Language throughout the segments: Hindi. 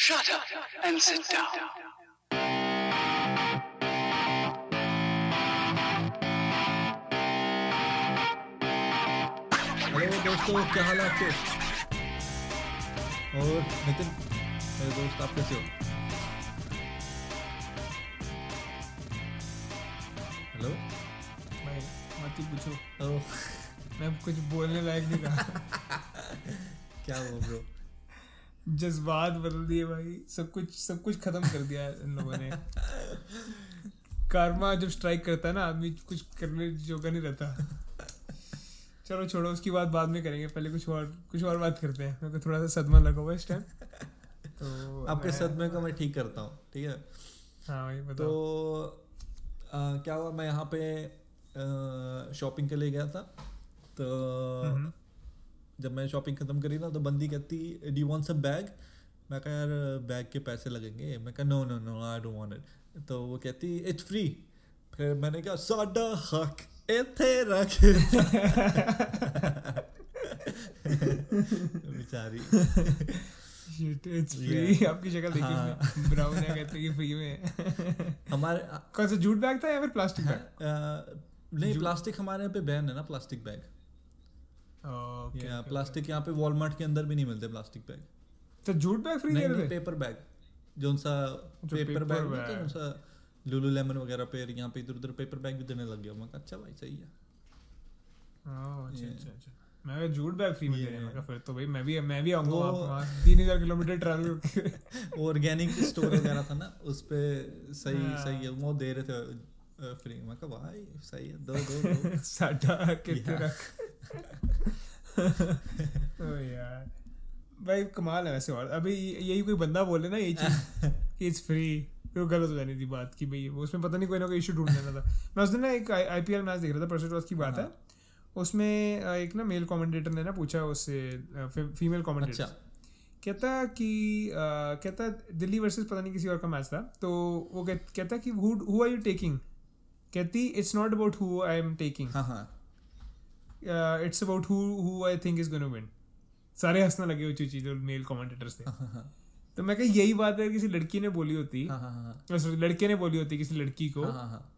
Shut up and sit down. Hello दोस्तों क्या हाल है आपके? और नितिन मेरे दोस्त आप कैसे हो? हेलो? भाई मत ही पूछो। मैं कुछ बोलने लायक नहीं कहा क्या हो ब्रो जज्बात बदल दिए भाई। सब कुछ सब कुछ खत्म कर दिया इन लोगों ने। कारमा जब स्ट्राइक करता है ना आदमी कुछ करने जोगा नहीं रहता। चलो छोड़ो उसकी बात बाद में करेंगे। पहले कुछ और कुछ और बात करते हैं। मेरे को थोड़ा सा सदमा लगा हुआ इस टाइम तो आपके सदमे को मैं ठीक करता हूँ ठीक है? हाँ भाई तो आ, क्या हुआ? मैं यहाँ पे शॉपिंग के लिए गया था। तो हम्म, जब मैं शॉपिंग खत्म करी ना तो बंदी कहती डी वांट सम बैग मैं कहा यार बैग के पैसे लगेंगे. मैं कहा no no no I don't want it तो वो कहती इट्स फ्री फिर मैंने कहा साडा हक इथे रख. बेचारी। It's Yeah. free. आपकी शक्ल देखी हाँ। ब्राउन है कहते हैं कि फ्री में। है। हमारे कौन सा जूट बैग था या फिर प्लास्टिक बैग नहीं प्लास्टिक हमारे यहाँ पे बैन है ना प्लास्टिक बैग या प्लास्टिक यहाँ पे वॉलमार्ट के अंदर भी नहीं मिलते प्लास्टिक बैग तो जूट बैग फ्री नहीं दे? रहे पेपर बैग जो सा पेपर बैग है सा लुलु लेमन वगैरह पे यहाँ पे इधर उधर पेपर बैग भी देने लग गया। मैं अच्छा भाई सही है. ओह, अच्छा अच्छा अच्छा। मैं जूट बैग फ्री में दे रहे हैं। फिर तो भाई मैं भी मैं भी आऊँगा वहाँ तीन हज़ार किलोमीटर ट्रैवल ऑर्गेनिक स्टोर वगैरह था ना उस पे सही हाँ। सही है वो दे रहे थे सही है दो दो दो साडा कितने Yeah. रख ओ यार भाई कमाल है वैसे और अभी यही कोई बंदा बोले ना ये चीज़ कि इट्स फ्री तो गलत हो जानी थी बात की भाई वो उसमें पता नहीं कोई ना कोई इशू ढूंढ लेना था मैं उस दिन ना एक आईपीएल मैच देख रहा था परसों की बात है। उसमें एक ना मेल कमेंटेटर ने ना पूछा उससे फीमेल कमेंटेटर अच्छा कहता कि कहता दिल्ली वर्सेस पता नहीं किसी और का मैच था तो वो कह, कहता कि हु आर यू टेकिंग कहती it's not about who I am taking हाँ हाँ। It's about who who I think is gonna win सारे हंसने लगे हुए चीज़ जो मेल कमेंटेटर्स थे। हाँ हाँ तो मैं कहा यही बात है किसी लड़की ने बोली होती। हाँ हाँ हाँ। लड़के ने बोली होती किसी लड़की को। हाँ हाँ हाँ।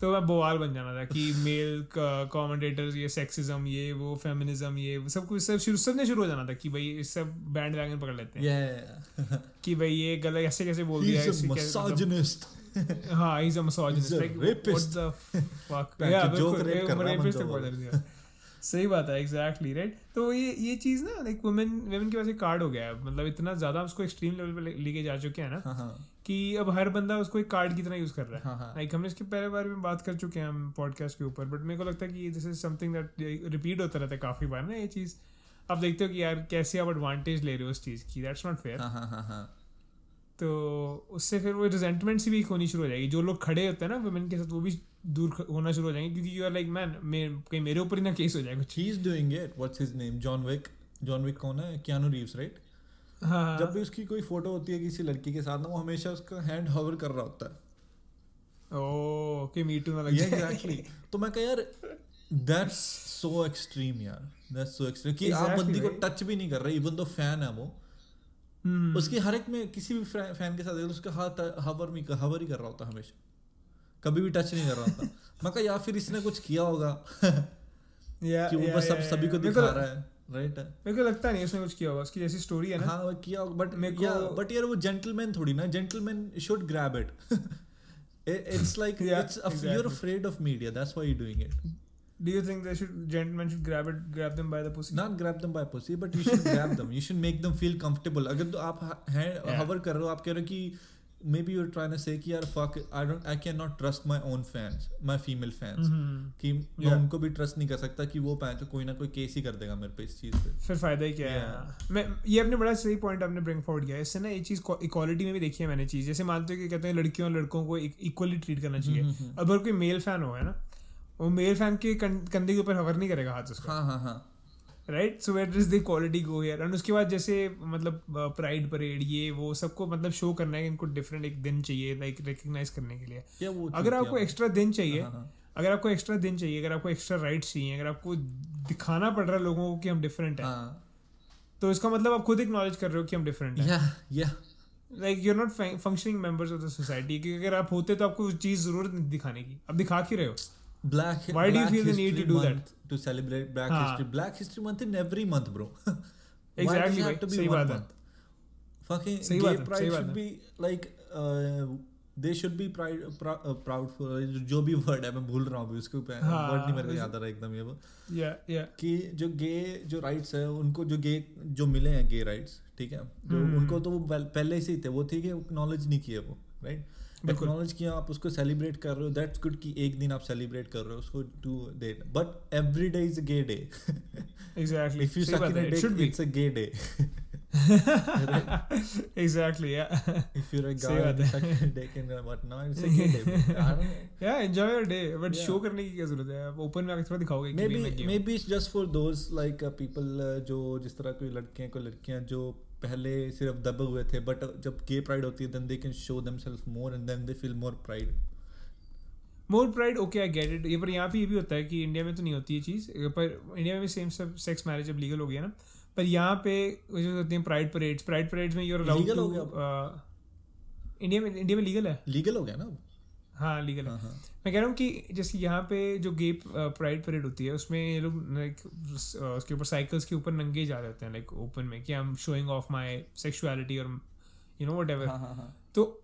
तो मैं बवाल बन जाना था कि मेल कमेंटेटर्स ये सेक्सिज्म ये वो फेमिनिज्म ये वो सब कुछ सब शुरू सबने शुरू हो जाना था कि भाई इस सब बैंड वैगन पकड़ लेते हैं। Yeah कि भाई ये गलत ऐसे कैसे बोल दिया हाँ he's a misogynist. He's a like rapist. what the fuck? Yeah बिल्कुल, कर rapist तक सही बात है एग्जैक्टली राइट तो ये ये चीज़ ना लाइक वुमेन वुमेन के वजह से कार्ड हो गया है। मतलब इतना ज़्यादा उसको एक्सट्रीम लेवल पे लेके जा चुके हैं ना हाँ हाँ। कि अब हर बंदा उसको एक कार्ड की तरह यूज़ कर रहा है। हाँ हाँ। लाइक हमने इसके पहले बार में बात कर चुके हैं हम पॉडकास्ट के ऊपर बट मेरे को लगता है कि this is something that repeat होता रहता है काफ़ी बार ना ये चीज़। आप देखते हो कि यार कैसे आप एडवांटेज ले रहे हो उस चीज़ की दैट्स नॉट फेयर हाँ हाँ हाँ हाँ। तो उससे फिर वो रिजेंटमेंट सी भी होनी शुरू हो जाएगी। जो लोग खड़े होते हैं ना वुमेन के साथ वो भी दूर होना शुरू हो जाएँगे क्योंकि यू आर लाइक मैन कहीं मेरे ऊपर ही ना केस हो जाए कुछ. He's doing it. What's his name? John wick. John wick कौन है? कियानो रीव्स राइट हाँ। जब भी उसकी कोई फ़ोटो होती है किसी लड़की के साथ ना वो हमेशा उसका हैंड हवर कर रहा होता है। ओ कि मी टू ना लग जाए। exactly. तो मैं कहा यार दैट्स सो एक्सट्रीम यार. दैट्स सो एक्सट्रीम कि आप बंदी को टच भी नहीं कर रहे इवन दो फ़ैन है वो। हम्म, उसकी हर एक में किसी भी फ़ैन के साथ उसका हाथ हवर में हवर ही कर रहा होता हमेशा। कभी भी टच नहीं कर रहा होता। मैं कहा या फिर इसने कुछ किया होगा? yeah, कि वो yeah, बस सब yeah, सभी को दिखा रहा है राइट मेरे को लगता नहीं उसने कुछ किया होगा। उसकी जैसी स्टोरी है ना। हाँ किया होगा बट मेरे को- बट यार वो जेंटलमैन थोड़ी ना gentleman should grab it it's like Yeah, it's you're exactly. afraid of media that's why you're doing it. Do you think they should gentlemen should grab it grab them by the pussy? not grab them by pussy but you should grab them you should make them feel comfortable अगर तो आप हैं hover कर रहे हो आप कह रहे हो कि maybe you're trying to say कि यार fuck I don't I cannot trust my own fans my female fans हम्म, कि मैं Yeah. उनको भी ट्रस्ट नहीं कर सकता कि वो पाए तो कोई ना कोई केस ही कर देगा मेरे पे इस चीज़ पे फिर फ़ायदा ही क्या है मैं ये अपने बड़ा सही पॉइंट आपने ब्रिंग फॉरवर्ड किया इससे ना ये चीज़ इक्वालिटी में भी देखी है मैंने चीज़ जैसे मानते हो कि कहते हैं लड़कियों और लड़कों को इक्वली ट्रीट करना चाहिए हम्म, हम्म, अगर कोई मेल फ़ैन हो है ना वो मेल फ़ैन के कंधे के ऊपर हवर नहीं करेगा हाथ उसका। हाँ हाँ हाँ। Right so wait is the quality go here and उसके बाद जैसे मतलब प्राइड परेड ये वो सबको मतलब शो करना है कि इनको डिफरेंट एक दिन चाहिए लाइक रिकग्नाइज करने के लिए। या वो अगर आपको एक्स्ट्रा दिन चाहिए हाँ, हाँ, अगर आपको एक्स्ट्रा दिन चाहिए अगर आपको एक्स्ट्रा राइट्स चाहिए अगर आपको दिखाना पड़ रहा है लोगों को कि हम डिफरेंट हैं हाँ। तो इसका मतलब आप खुद एक्नॉलेज कर रहे हो कि हम डिफरेंट हैं। या या like you're not fun- functioning members of the society क्योंकि अगर आप होते तो आपको चीज़ ज़रूरत नहीं दिखाने की। आप दिखा क्यों रहे हो? Black Why Black do you feel the need to do that? To celebrate Black हाँ. History Black History Month in every month bro exactly. Why does it have to be one month? Fucking gay pride should be like uh, they should be pride prou- uh, proud for जो भी वर्ड है मैं भूल रहा हूँ अभी उसको हाँ, वर्ड नहीं मेरे को याद आ रहा एकदम ये वो या या कि जो गे जो राइट्स है उनको जो गे जो मिले हैं गे राइट्स ठीक है जो हम्म। उनको तो वो पहले से ही थे वो ठीक है एक्नॉलेज नहीं किए वो राइट। एक्नॉलेज किया आप उसको सेलिब्रेट कर रहे हो दैट्स गुड कि एक दिन आप सेलिब्रेट कर रहे हो उसको today but every day is a gay day exactly if you it's a gay in है day एग्जैक्टली या if you're a guy है। in a dick and whatnot it's a gay day. या enjoy your day but Yeah. Show करने की क्या ज़रूरत है आप ओपन में आके थोड़ा दिखाओगे maybe हूँ। maybe it's just for those like uh, people uh, जो जिस तरह कोई लड़के हैं कोई लड़कियाँ जो पहले सिर्फ़ दबे हुए थे बट जब गे प्राइड होती है then they can show themselves more and then they feel more pride more pride okay I get it ये पर यहाँ पे ये भी होता है कि इंडिया में तो नहीं होती ये चीज़ पर इंडिया में सेम सेक्स मैरिज अब लीगल हो गया ना पर यहाँ पे जो होती हैं प्राइड परेड्स प्राइड परेड्स में यूर अलाउड हो गया इंडिया में इंडिया में लीगल है? लीगल हो गया ना हाँ लीगल है। हाँ हाँ। मैं कह रहा हूँ कि जैसे यहाँ पे जो गे प्राइड परेड होती है उसमें ये लोग लाइक उसके ऊपर साइकिल्स के ऊपर नंगे जा रहे हैं लाइक ओपन में कि I am showing off my sexuality और यू नो वट एवर तो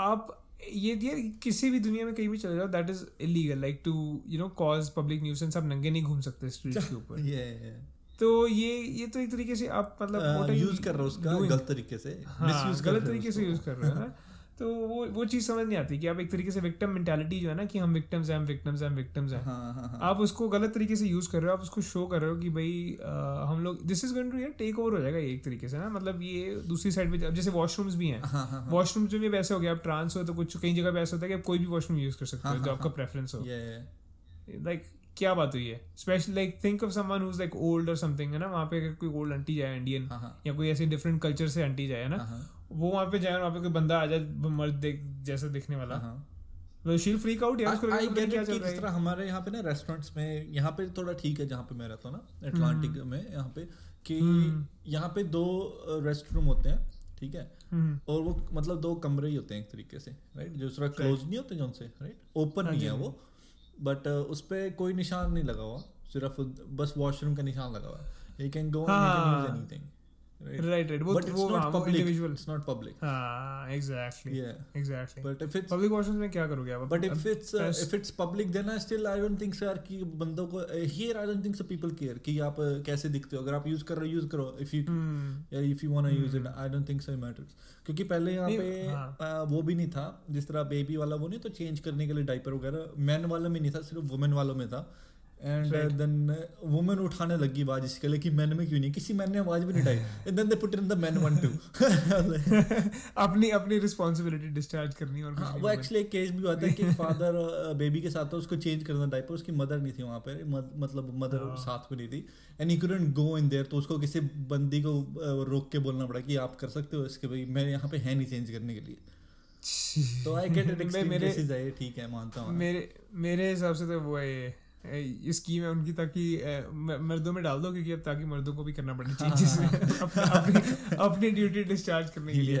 आप ये यार किसी भी दुनिया में कहीं भी चले जाओ that is illegal like to you know cause public nuisance आप नंगे नहीं घूम सकते स्ट्रीट के ऊपर। तो ये ये तो एक तरीके से आप मतलब यूज़ Uh, कर रहे हो उसका गलत तरीके से हाँ गलत तरीके से यूज़ कर रहे हो ना? तो वो वो चीज़ समझ नहीं आती कि आप एक तरीके से विक्टिम मेंटालिटी जो है ना कि हम विक्टिम्स हैं हम विक्टिम्स हैं हम विक्टिम्स हैं। हाँ हाँ हाँ। आप उसको गलत तरीके से यूज़ कर रहे हो आप उसको शो कर रहे हो कि भाई अ, हम लोग दिस इज़ गोइंग टू यार टेक ओवर हो जाएगा एक तरीके से ना? मतलब ये दूसरी साइड पे अब जैसे वॉशरूम्स भी हैं। हाँ हाँ हाँ। वॉशरूम्स में भी वैसे हो गया आप ट्रांस हो तो कुछ कई जगह पे ऐसा होता है कि आप कोई भी वॉशरूम यूज़ कर सकते हाँ, हो जो हाँ, आपका हाँ। प्रेफरेंस हो लाइक क्या बात हुई है? Specially like think of someone who's like old और समथिंग है ना? वहाँ पे अगर कोई ओल्ड आंटी जाए इंडियन हाँ हाँ। या कोई ऐसे डिफरेंट कल्चर से आंटी जाए ना? हाँ वो वहाँ पे जाए वहाँ पे कोई बंदा आ जाए मर्द देख जैसा दिखने वाला। तो शील फ्रीक आउट यार उसको आई लगेगा, पता नहीं गेट इट चल कि रहा जिस तरह हमारे यहाँ पे ना रेस्टोरेंट्स में यहाँ पे थोड़ा ठीक है जहाँ पे मैं रहता हूँ ना अटलांटिक में यहाँ पे कि हम्म। यहाँ पे दो रेस्ट रूम होते हैं ठीक है? हम्म, और वो मतलब दो कमरे ही होते हैं एक तरीके से राइट जो क्लोज नहीं होते जो से राइट ओपन नहीं हाँ वो। बट उस पर कोई निशान नहीं लगा हुआ। सिर्फ़ बस वॉशरूम का निशान लगा हुआ है। You can go. Anything right right वो बट इट्स वो नॉट वो public individual it's not public हाँ exactly yeah. Exactly but if it's public washroom में क्या करोगे आप? But अब- if it's uh, as- if it's public, then I still I don't think so यार कि बंदों को uh, here I don't think so people care कि आप कैसे दिखते हो। अगर आप यूज़ कर रहे हो यूज़ करो। If you yeah, if you wanna use it I don't think so it matters क्योंकि पहले यहाँ पे हाँ। uh, वो भी नहीं था। जिस तरह बेबी वाला वो नहीं तो चेंज करने के लिए डाइपर वगैरह मैन वाला में नहीं था सिर्फ़ वुमेन वालों में था। एंड देन वुमेन उठाने लगी आवाज़ इसके लिए कि मैन में क्यों नहीं? किसी मैन ने आवाज़ भी नहीं उठाई। And then they put in the man one two अपनी अपनी रिस्पॉन्सिबिलिटी डिस्चार्ज करनी और हाँ वो एक्चुअली एक केस भी हुआ था कि फादर बेबी के साथ था उसको चेंज करना डायपर उसकी मदर नहीं थी वहाँ पे। मद- मतलब मदर हाँ। साथ में नहीं थी। And he couldn't go in there तो उसको किसी बंदी को रोक के बोलना पड़ा कि आप कर सकते हो इसके भाई मैं यहाँ पे है नहीं चेंज करने के लिए। तो आई गेट इट मेरे ठीक है मानता हूँ। मेरे मेरे हिसाब से तो वो है स्कीम है उनकी ताकि मर्दों में डाल दो क्योंकि अब ताकि मर्दों को भी करना पड़े चेंजेस अपनी अपनी अपनी ड्यूटी डिस्चार्ज करने के लिए.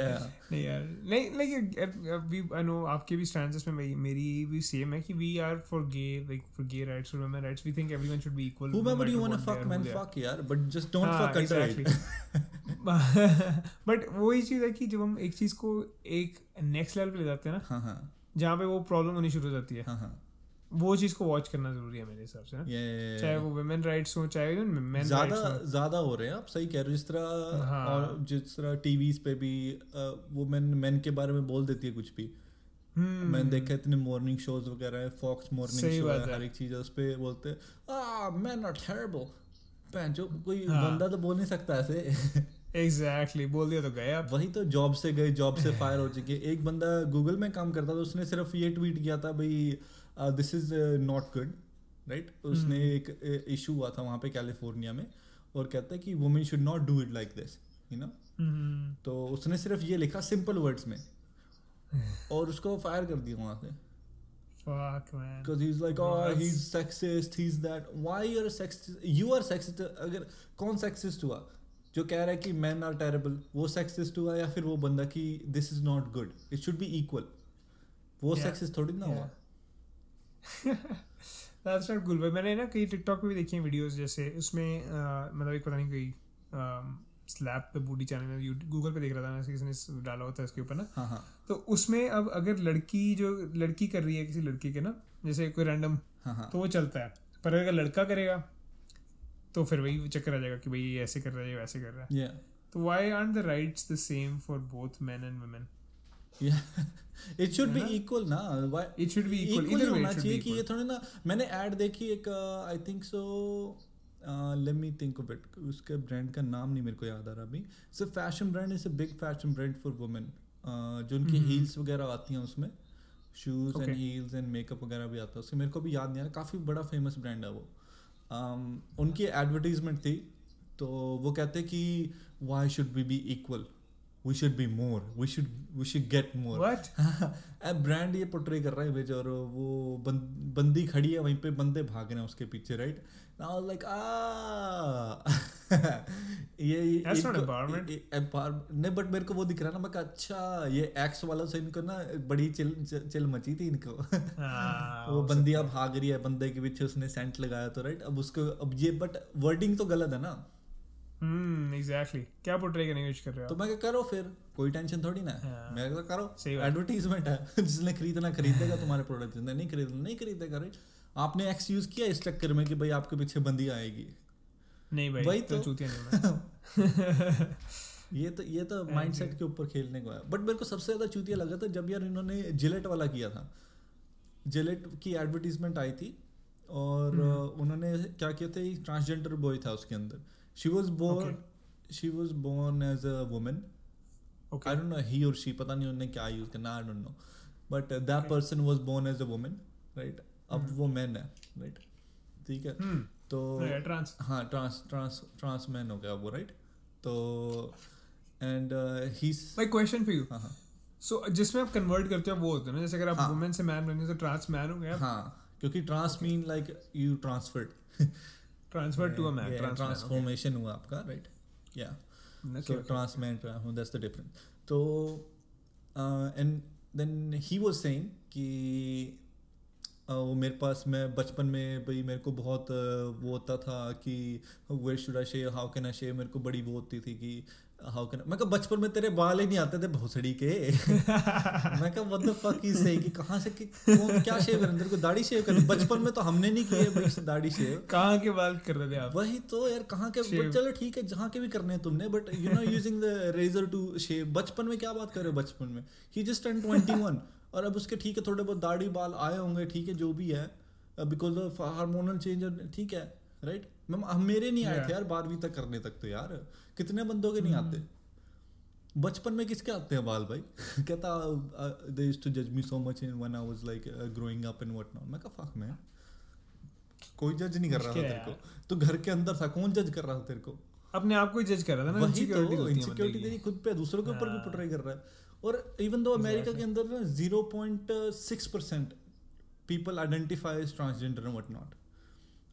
नहीं यार नहीं लाइक वी आई नो आपके भी स्टैंड्स में मेरी भी सेम है कि we are for gay like for gay rights for women rights we think everyone should be equal Whomever you want to fuck man? fuck यार हाँ, fuck under exactly. it but वही चीज़ है कि जब हम एक चीज़ को एक नेक्स्ट लेवल पे ले जाते हैं ना हाँ हाँ। जहाँ पे वो प्रॉब्लम होनी शुरू हो जाती है। हाँ हाँ। वो चीज़ को वॉच करना ज़रूरी है मेरे हिसाब से चाहे वो वुमेन राइट्स हो चाहे मेन ज़्यादा ज़्यादा हो रहे हैं आप सही कह रहे हो। जिस तरह हाँ। और जिस तरह टीवीज पे भी वो मैन मैन के बारे में बोल देती है कुछ भी। हम्म, मैंने देखा इतने मॉर्निंग शोज़ वगैरह है फॉक्स मॉर्निंग शो है। हर एक चीज़ उस पे बोलते आ मैन आर टेरिबल जो कोई हाँ। बंदा तो बोल नहीं सकता ऐसे। एग्जैक्टली बोल दिया तो गए आप। वही तो जॉब से गए जॉब से फायर हो चुके एक बंदा गूगल में काम करता था उसने सिर्फ़ ये ट्वीट किया था भाई this is not good right उसने। एक इशू हुआ था वहाँ पे कैलिफ़ोर्निया में और कहता है कि women should not do it like this you know तो उसने सिर्फ़ ये लिखा सिंपल वर्ड्स में और उसको फायर कर दिया वहाँ से fuck man. Because he's like oh That's- he's sexist he's that. Why you're a sexist you are sexist अगर कौन sexist हुआ? जो कह रहा है कि मैन आर टेरेबल वो सेक्सिस्ट हुआ या फिर वो बंदा कि this is not good it should be equal वो Yeah. सेक्सिस्ट थोड़ी ना हुआ। दैट्स नॉट कूल भाई मैंने ना कई टिकटॉक पे भी देखी हैं वीडियोस जैसे उसमें मतलब एक पता नहीं कोई स्लैब पे बूटी चैनल में गूगल पे देख रहा था मैं किसी ने डाला होता है इसके ऊपर ना। हाँ हाँ। तो उसमें अब अगर लड़की जो लड़की कर रही है किसी लड़की के ना जैसे कोई रैंडम हाँ हाँ। तो वो चलता है। पर अगर लड़का करेगा तो फिर वही चक्कर आ जाएगा कि भाई ये ऐसे कर रहा है ये वैसे कर रहा है। Yeah तो why are the rights the same for both man and women yeah. Should should be है ना? It should be equal equal. इधर होना चाहिए कि ये थोड़ी ना मैंने ऐड देखी एक I think so let me think of it उसके ब्रांड का नाम नहीं मेरे को याद आ रहा अभी. So fashion brand is a big fashion brand for women जो उनकी। हील्स वगैरह आती हैं उसमें. Shoes and. Heels and makeup वगैरह भी आता है. उसके मेरे को भी याद नहीं आ रहा. काफ़ी बड़ा फ़ेमस ब्रांड है वो. Um, उनकी एडवर्टीजमेंट थी. तो वो कहते कि why should be be equal we should be more we should we should get more what brand ये पोर्ट्रे कर रहा है इमेज और वो बं, बंदी खड़ी है वहीं पे बंदे भाग रहे हैं उसके पीछे राइट लाइक आ. ये नहीं बट मेरे को वो दिख रहा है ना मैं अच्छा ये एक्स वाला से इनको ना बड़ी चिल चिल मची थी इनको. हाँ, वो बंदिया भाग रही है बंदे के पीछे उसने सेंट लगाया तो राइट अब उसको अब ये बट वर्डिंग तो गलत है ना। हम्म एग्जैक्टली क्या पोर्ट्रे करने की कोशिश कर रहे तो मैं क्या करो फिर? कोई टेंशन थोड़ी ना। है। हाँ। मैं क्या करो? सही एडवर्टीजमेंट है। जिसने खरीदना खरीदेगा तुम्हारे प्रोडक्ट जिसने नहीं खरीदना नहीं खरीदेगा राइट आपने एक्स यूज़ किया इस चक्कर में कि भाई आपके पीछे बंदी आएगी। नहीं भाई वही तो तो। चूतिया नहीं ये तो ये तो हाँ माइंडसेट के ऊपर खेलने को है। बट मेरे को सबसे ज़्यादा चूतिया लगा था जब यार इन्होंने जिलेट वाला किया था। जिलेट की एडवर्टीजमेंट आई थी और हम्म। उन्होंने क्या किया था? ट्रांसजेंडर बॉय था उसके अंदर। She was born she was born as a woman okay I don't know he और शी पता नहीं उन्होंने क्या यूज़ करना I don't know but that person was born as a woman right अब Hmm. वो मैन है राइट ठीक है? हम्म तो ट्रांस हाँ ट्रांस ट्रांस ट्रांस मैन हो गया वो राइट तो एंड ही भाई क्वेश्चन फॉर यू हाँ हाँ. सो जिसमें आप कन्वर्ट करते हो वो होता है ना? जैसे अगर आप हाँ। वुमेन से मैन बने तो ट्रांस मैन हो गया। हाँ क्योंकि trans mean like you transferred transfer to a man transformation हुआ आपका राइट या so trans man woman, that's the difference. so uh, and then he कि uh, वो मेरे पास मैं बचपन में भाई मेरे को बहुत uh, वो होता था कि where should I share how can I share मेरे को बड़ी वो होती थी कि हाउ कैन मैं कहा बचपन में तेरे बाल ही नहीं आते थे भोसड़ी के। मैं कहा व्हाट द फक इज़ से कि कहाँ से कि कौन क्या शेव करना तेरे को दाढ़ी शेव करनी बचपन में तो हमने नहीं किए भाई दाढ़ी शेव कहाँ के बाल कर रहे थे आप? वही तो यार कहाँ के चलो ठीक है जहाँ के भी करने हैं तुमने but you know using the razor to shave बचपन में क्या बात कर रहे हो बचपन में? ही जस्ट टर्न 21 और अब उसके ठीक है थोड़े बहुत दाढ़ी बाल आए होंगे ठीक है जो भी है बिकॉज़ ऑफ़ हार्मोनल चेंज ठीक है राइट मैम हम मेरे नहीं आए थे यार बारहवीं तक करने तक तो यार। कितने बंदों के नहीं Hmm. आते? बचपन में किसके आते हैं बाल भाई? कहता दे यूज्ड टू जज me so much in when I was like growing up in what not मैं कहा फक मैन कोई जज नहीं कर रहा था तेरे को। तो घर के अंदर था कौन जज कर रहा था तेरे को? अपने आप को ही जज कर रहा था ना वही तो हैं इनसिक्योरिटी तेरी खुद पे दूसरों के ऊपर भी हाँ। पोर्ट्रे कर रहा है। और इवन दो अमेरिका के अंदर ना zero point six percent people identify as transgender and what not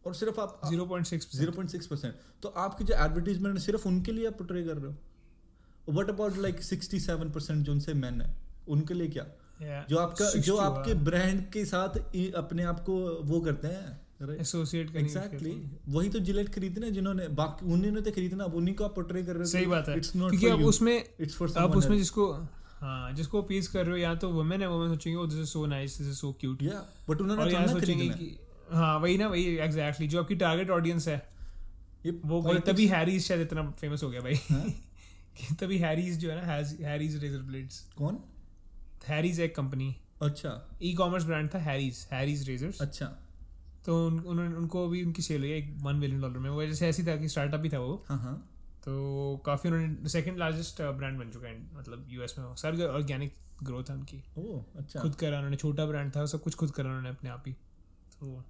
और सिर्फ़ आप 0.6 ज़ीरो पॉइंट सिक्स परसेंट। तो आपकी जो एडवर्टीजमेंट है सिर्फ़ उनके लिए आप पोर्ट्रे कर रहे हो? What about like sixty seven percent जो उनसे मैन है? उनके लिए क्या? Yeah. जो आपका जो आपके ब्रांड के साथ अपने आप को वो करते हैं? एसोसिएट एग्जैक्टली वही तो जिलेट खरीदने जिन्होंने बाकी उन्होंने तो खरीदना अब उन्हीं को आप पोर्ट्रे कर रहे हो सही बात है। इट्स नॉट क्योंकि अब उसमें अब उसमें जिसको हाँ जिसको अपीज कर रहे हो या तो वुमेन है वुमेन सोचेंगे this is so nice this is so cute या बट उन्होंने तो सोचेंगे कि हाँ वही ना वही एग्जैक्टली जो आपकी टारगेट ऑडियंस है। ये वो तभी हैरीज शायद इतना फ़ेमस हो गया भाई। हाँ? कि तभी हैरीज जो है ना हैरीज रेजर ब्लेड्स कौन? हैरीज एक कंपनी अच्छा। ई कॉमर्स ब्रांड था हैरीज हैरीज रेजर्स अच्छा। तो उन, उन्होंने उनको भी उनकी सेल हुई एक वन मिलियन डॉलर में। वो जैसे ऐसी था कि स्टार्टअप ही था वो। हाँ हाँ। तो काफ़ी उन्होंने सेकंड लार्जेस्ट ब्रांड बन चुका है मतलब यूएस में। सर ऑर्गेनिक ग्रोथ है उनकी। अच्छा। खुद करा उन्होंने छोटा ब्रांड था सब कुछ खुद करा उन्होंने अपने आप ही। तो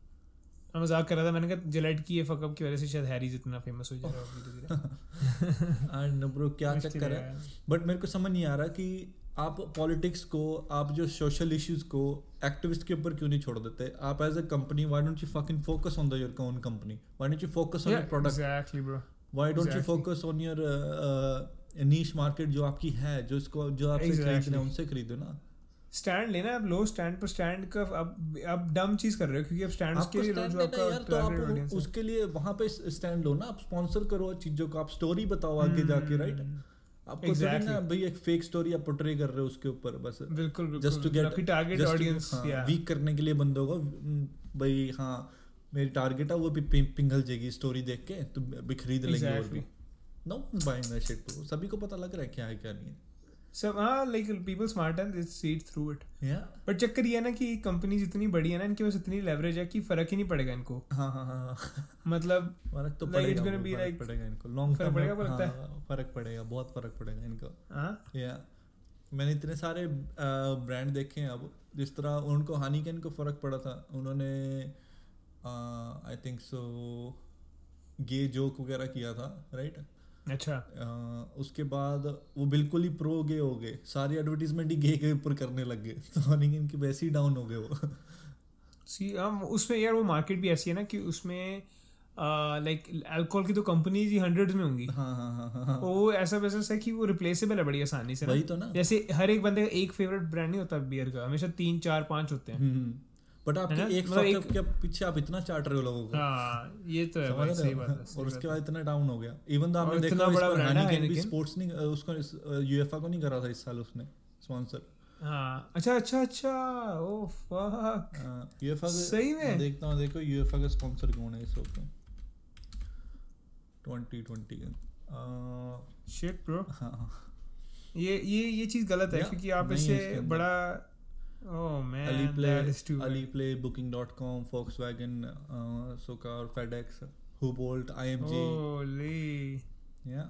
मैं मज़ाक कर रहा था मैंने कहा जिलेट की ये फकअप की वजह से शायद हैरीज इतना फ़ेमस हो जा रहा है धीरे धीरे एंड ब्रो क्या चक्कर है। बट मेरे को समझ नहीं आ रहा कि आप पॉलिटिक्स को आप जो सोशल इश्यूज़ को एक्टिविस्ट के ऊपर क्यों नहीं छोड़ देते? आप as a company why don't you fucking focus on the your own company why don't you focus on your product exactly, bro. Why don't you focus on your niche market जो आपकी है जो इसको जो आपसे Exactly. हैं उनसे खरीदो ना? स्टैंड लेना आप लो स्टैंड पर स्टैंड का अब आप डम चीज़ कर रहे हो क्योंकि अब स्टैंड के लिए जो आपका तो आप उसके लिए वहाँ पे स्टैंड लो ना आप स्पॉन्सर करो चीज़ों को आप स्टोरी बताओ आगे जाके राइट हम्म, आपको थोड़ी ना भाई एक फेक स्टोरी आप पोर्ट्रे कर रहे हो उसके ऊपर बस। बिल्कुल just to get target audience या वीक करने के लिए बंदों को भाई हाँ मेरी टारगेट है वो भी पिं- पिघल जाएगी स्टोरी देख के तो भी खरीद लेंगे और भी। नो बाइंग दैट शिट सभी को पता लग रहा है क्या है क्या नहीं है। सब हाँ like people smart and they see through it but चक्कर ये है ना कि कंपनी जितनी बड़ी है ना इनके पास इतनी लेवरेज है कि फ़र्क ही नहीं पड़ेगा इनको। हाँ हाँ हाँ मतलब फ़र्क तो पड़ेगा पड़ेगा इनको। लॉन्ग फ़र्क पड़ेगा, लगता है। फ़र्क पड़ेगा बहुत फ़र्क पड़ेगा इनको। हाँ? या मैंने इतने सारे ब्रांड देखे हैं अब जिस तरह उनको हानि हानिकन को फ़र्क पड़ा था। उन्होंने आई थिंक सो गे जोक वगैरह किया था राइट अच्छा। उसके बाद वो बिल्कुल ही प्रो गे हो गए। सारी एडवर्टीजमेंट ही गे के ऊपर करने लग गए। तो हानिकन की वैसे ही डाउन हो गए वो। सी हम उसमें यार वो मार्केट भी ऐसी है ना कि उसमें लाइक अल्कोहल की तो कंपनीज़ ही हंड्रेड्स में होंगी। हाँ हाँ हाँ हाँ हाँ। वो ऐसा बिज़नेस है कि वो रिप्लेसेबल है बड़ी आसानी से वही तो ना। जैसे हर एक बंदे का एक फेवरेट ब्रांड नहीं होता बियर का। हमेशा तीन चार पाँच होते हैं। बट आपके एक मतलब के पीछे आप इतना चाट रहे हो लोगों को। हाँ ये तो है भाई सही बात है और उसके बाद इतना डाउन हो गया। इवन तो आपने देखा इस बड़ा बार है Heineken भी स्पोर्ट्स नहीं उसको यूएफए को नहीं करा था इस साल उसने स्पॉन्सर हाँ अच्छा अच्छा अच्छा ओ फक यूएफए सही में? देखता हूँ देखो यूएफए का स्पॉन्सर कौन है इस वक्त। 2020 का शिट ब्रो हाँ। ये ये ये चीज़ गलत है क्योंकि आप इसे बड़ा that is to Ali play booking dot com Volkswagen सोकार FedEx Hubolt IMG ओले या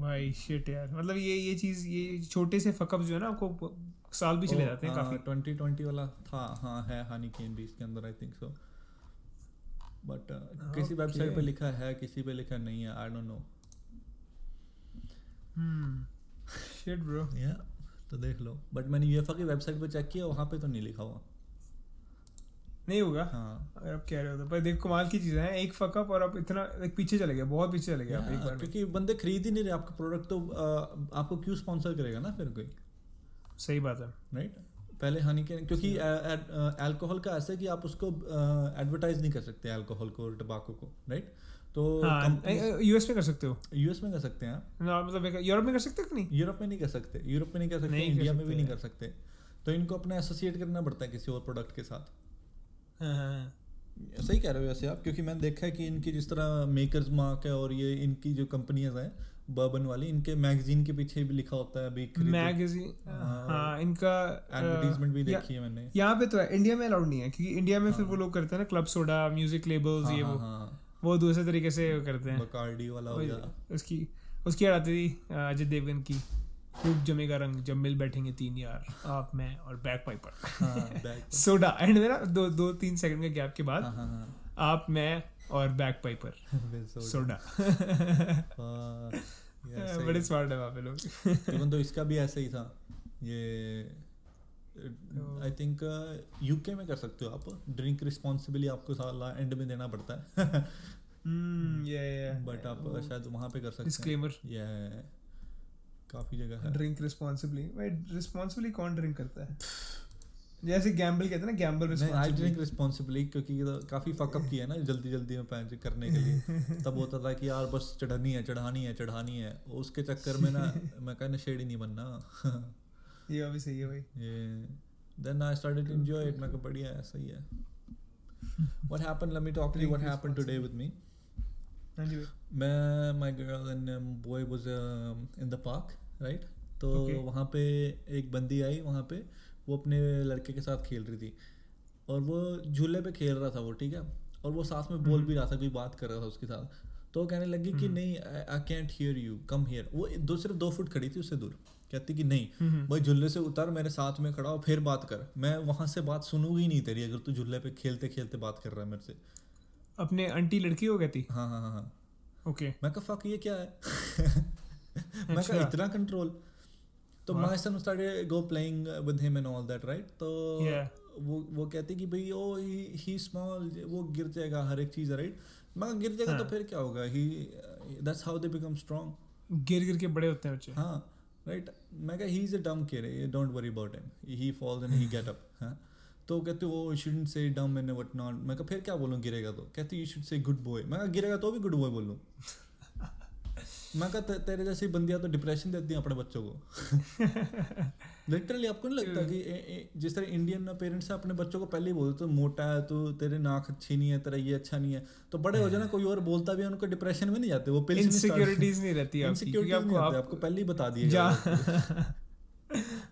भाई शिट यार। मतलब ये ये चीज़ ये छोटे से फकअप जो है ना आपको साल भी चले जाते हैं काफ़ी। ट्वेंटी ट्वेंटी वाला था। हाँ है हानि केन भी इसके अंदर आई थिंक सो बट किसी वेबसाइट पे लिखा है किसी पे लिखा नहीं है I don't know shit bro या तो देख लो। बट मैंने यूएफए की वेबसाइट पे चेक किया वहाँ पे तो नहीं लिखा हुआ। नहीं होगा? हाँ। अगर आप कह रहे हो तो। पर देख कमाल की चीज़ें हैं एक फकअप और आप इतना like, पीछे चले गए बहुत पीछे चले गए आप एक बार क्योंकि बंदे खरीद ही नहीं रहे आपका प्रोडक्ट तो अ, आपको क्यों स्पॉन्सर करेगा ना फिर कोई? सही बात है। राइट पहले हानि के क्योंकि अल्कोहल का ऐसा है कि आप उसको एडवर्टाइज नहीं कर सकते अल्कोहल को टबाको को राइट तो हाँ यूएस में कर सकते हो। यूएस में कर सकते हैं मतलब यूरोप में कर सकते हो कि नहीं? यूरोप में नहीं कर सकते। यूरोप में नहीं कर सकते नहीं इंडिया में भी नहीं कर सकते। तो इनको अपना एसोसिएट करना पड़ता है किसी और प्रोडक्ट के साथ। हाँ, हाँ, हाँ। सही कह रहे हो वैसे आप क्योंकि मैंने देखा है कि इनकी जिस तरह मेकर्स मार्क है और ये इनकी जो कंपनियाँ हैं बर्बन वाली इनके मैगजीन के पीछे भी लिखा होता है अभी मैगजीन हाँ, हाँ इनका एडवर्टीजमेंट भी देखी है मैंने। यहाँ पे तो है इंडिया में अलाउड नहीं है क्योंकि इंडिया में फिर वो लोग करते हैं ना क्लब सोडा म्यूज़िक लेबल्स हाँ ये हाँ वो। हाँ। वो दूसरे तरीके से करते हैं। बकार्डी वाला हो गया। उसकी उसकी याद आती थी अजय देवगन की खूब जमेगा रंग जब मिल बैठेंगे तीन यार आप मैं और बैक पाइपर हाँ सोडा एंड मेरा दो दो तीन सेकंड के गैप के बाद हाँ हाँ हाँ। आप मैं और बैक पाइपर सोडा बड़े। स्मार्ट है वहाँ पे लोग। तो इसका भी ऐसा ही था ये आई थिंक यूके में कर सकते हो आप। ड्रिंक रिस्पॉन्सिबली आपको साला एंड में देना पड़ता है। हम्म बट आप शायद वहाँ पे कर सकते हैं। डिस्क्लेमर ये काफ़ी जगह है। ड्रिंक रिस्पॉन्सिबली भाई रिस्पॉन्सिबली कौन ड्रिंक करता है? जैसे गैम्बल कहते हैं ना गैम्बल आई ड्रिंक रिस्पॉन्सिबली क्योंकि तो काफ़ी फकअप किया है ना जल्दी जल्दी में पैंच करने के लिए। तब होता था कि यार बस चढ़ानी है चढ़ानी है चढ़ानी है। उसके चक्कर में ना मैं कहना शेड ही नहीं बनना। ये भी सही है भाई। ये then I started enjoy it मैं बढ़िया है सही है. What happened? Let me talk to you. What happened today with me? हाँ मैं my girl and um, boy was um, in the park right? तो Okay. वहाँ पे एक बंदी आई वहाँ पे वो अपने लड़के के साथ खेल रही थी। और वो झूले पे खेल रहा था वो ठीक है? और वो साथ में बोल भी रहा था कोई बात कर रहा था उसके साथ। तो कहने लगी कि नहीं I can't hear you come here वो दो सिर्फ़ दो फुट खड़ी थी उससे दूर। कहती कि नहीं हम्म, भाई झूले से उतर मेरे साथ में खड़ा हो फिर बात कर। मैं वहाँ से बात सुनूँगी नहीं तेरी अगर तू झूले पे खेलते खेलते बात कर रहा है मेरे से। अपने आंटी लड़की हो थी हाँ हाँ हाँ हाँ। ओके। मैं कहा फक ये क्या है? मैं कहा अच्छा। इतना कंट्रोल तो। My son started go playing with him and all that right तो वो वो कहते कि भाई ओ ही स्मॉल वो गिर जाएगा हर एक चीज़ राइट मगर गिर जाएगा तो हाँ। फिर क्या होगा? He that's how they become strong गिर गिर के बड़े होते हैं बच्चे। हाँ। राइट मैं कहा ही is a dumb kid don't worry about him he falls and he get up हाँ? तो कहते वो शुड से डम एंड वट नॉट मैं कहा, फिर क्या बोलूँ? गिरेगा तो. कहते you should say good boy मैं कहा, गिरेगा तो भी गुड बॉय बोलूँ. मैं कहा तेरे जैसी बंदियाँ तो डिप्रेशन देती हैं अपने बच्चों को. लिटरली आपको नहीं लगता कि ए, ए, जिस तरह इंडियन पेरेंट्स अपने बच्चों को पहले ही बोलते तो मोटा है तो तेरे नाक अच्छी नहीं है तेरा ये अच्छा नहीं है। तो बड़े हो जाना कोई और बोलता भी है उनको डिप्रेशन में नहीं जाते वो नहीं इनसिक्योरिटीज नहीं रहती आपको नहीं आपको पहले ही बता दिया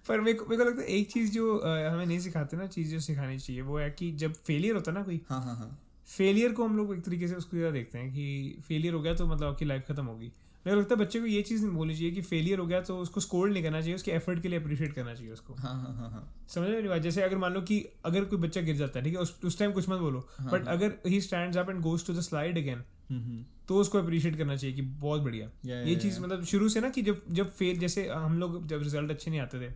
पर मेरे को मेरे को लगता है एक चीज़ जो हमें नहीं सिखाते ना चीज़ जो सिखानी चाहिए वो है कि जब फेलियर होता है ना कोई हाँ हाँ हाँ। फेलियर को हम लोग एक तरीके से उसको ये देखते हैं कि फेलियर हो गया तो मतलब आपकी लाइफ खत्म होगी। मेरे को लगता है बच्चे को ये चीज़ नहीं बोलनी चाहिए कि फेलियर हो गया तो उसको स्कोर नहीं करना चाहिए उसके एफर्ट के लिए अप्रिशिएट करना चाहिए उसको। हाँ हाँ हाँ हाँ। समझ रहे हो जैसे अगर मान लो कि अगर कोई बच्चा गिर जाता है ठीक है उस उस टाइम कुछ मत बोलो हाँ, बट अगर he stand up and goes to the slide again तो उसको अप्रिशिएट करना चाहिए कि बहुत बढ़िया। ये चीज़ मतलब शुरू से ना कि जब जब फेल जैसे हम लोग जब रिज़ल्ट अच्छे नहीं आते थे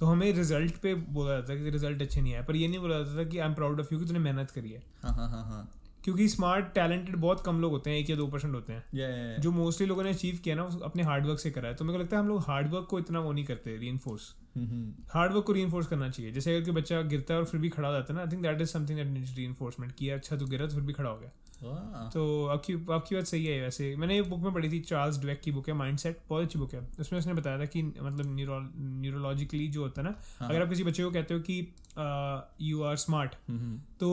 तो हमें रिज़ल्ट पे बोला जाता था कि रिज़ल्ट अच्छे नहीं आए। पर ये नहीं बोला जाता था कि I am proud of you कि तूने मेहनत करी है। हाँ हाँ हाँ हाँ। क्योंकि स्मार्ट टैलेंटेड बहुत कम लोग होते हैं एक या दो परसेंट होते हैं। Yeah, yeah, yeah. जो मोस्टली लोगों ने अचीव किया ना अपने हार्डवर्क से करा है। तो मेरे को लगता है हम लोग हार्डवर्क को इतना वो नहीं करते री हम्म, हम्म, हार्डवर्क को री करना चाहिए। जैसे अगर कोई बच्चा गिरता है और फिर भी खड़ा हो जाता है ना I think that is something that needs re किया अच्छा तो गिरा तो फिर भी खड़ा हो गया। तो आपकी आपकी बात सही है वैसे। मैंने ये बुक में पढ़ी थी चार्ल्स ड्वेक की बुक है माइंड सेट बहुत अच्छी बुक है। उसमें उसने बताया था कि मतलब न्यूरोलॉजिकली जो होता है ना हाँ, अगर आप किसी बच्चे को कहते हो कि यू आर स्मार्ट तो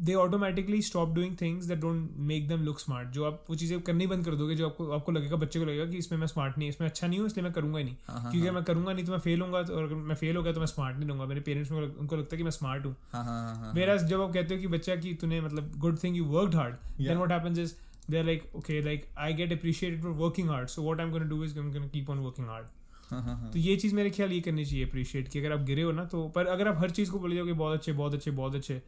they automatically stop doing things that don't make them look smart जो आप वो चीज़ें करनी बंद कर दोगे जो आपको आपको लगेगा बच्चे को लगेगा कि इसमें मैं स्मार्ट नहीं इसमें अच्छा नहीं हूँ इसलिए मैं करूँगा ही नहीं। हाँ, हाँ, क्योंकि मैं करूँगा नहीं तो मैं फेल होऊँगा तो और अगर मैं फेल हो गया तो मैं स्मार्ट नहीं दूँगा मेरे पेरेंट्स में उनको लगता है कि मैं स्मार्ट हूँ। हाँ, हाँ, हाँ, हाँ, मेरा जब आप कहते हो कि बच्चा कि तूने मतलब good thing you work hard then what what happens is they are like okay like I get appreciated for working hard so what I am gonna do is I am gonna keep on working hard तो ये चीज़ मेरे ख्याल ये करनी चाहिए अप्रिशिएट कि अगर आप गिरे हो ना तो पर अगर आप हर चीज़ को बोले जाओगे बहुत अच्छे बहुत अच्छे बहुत अच्छे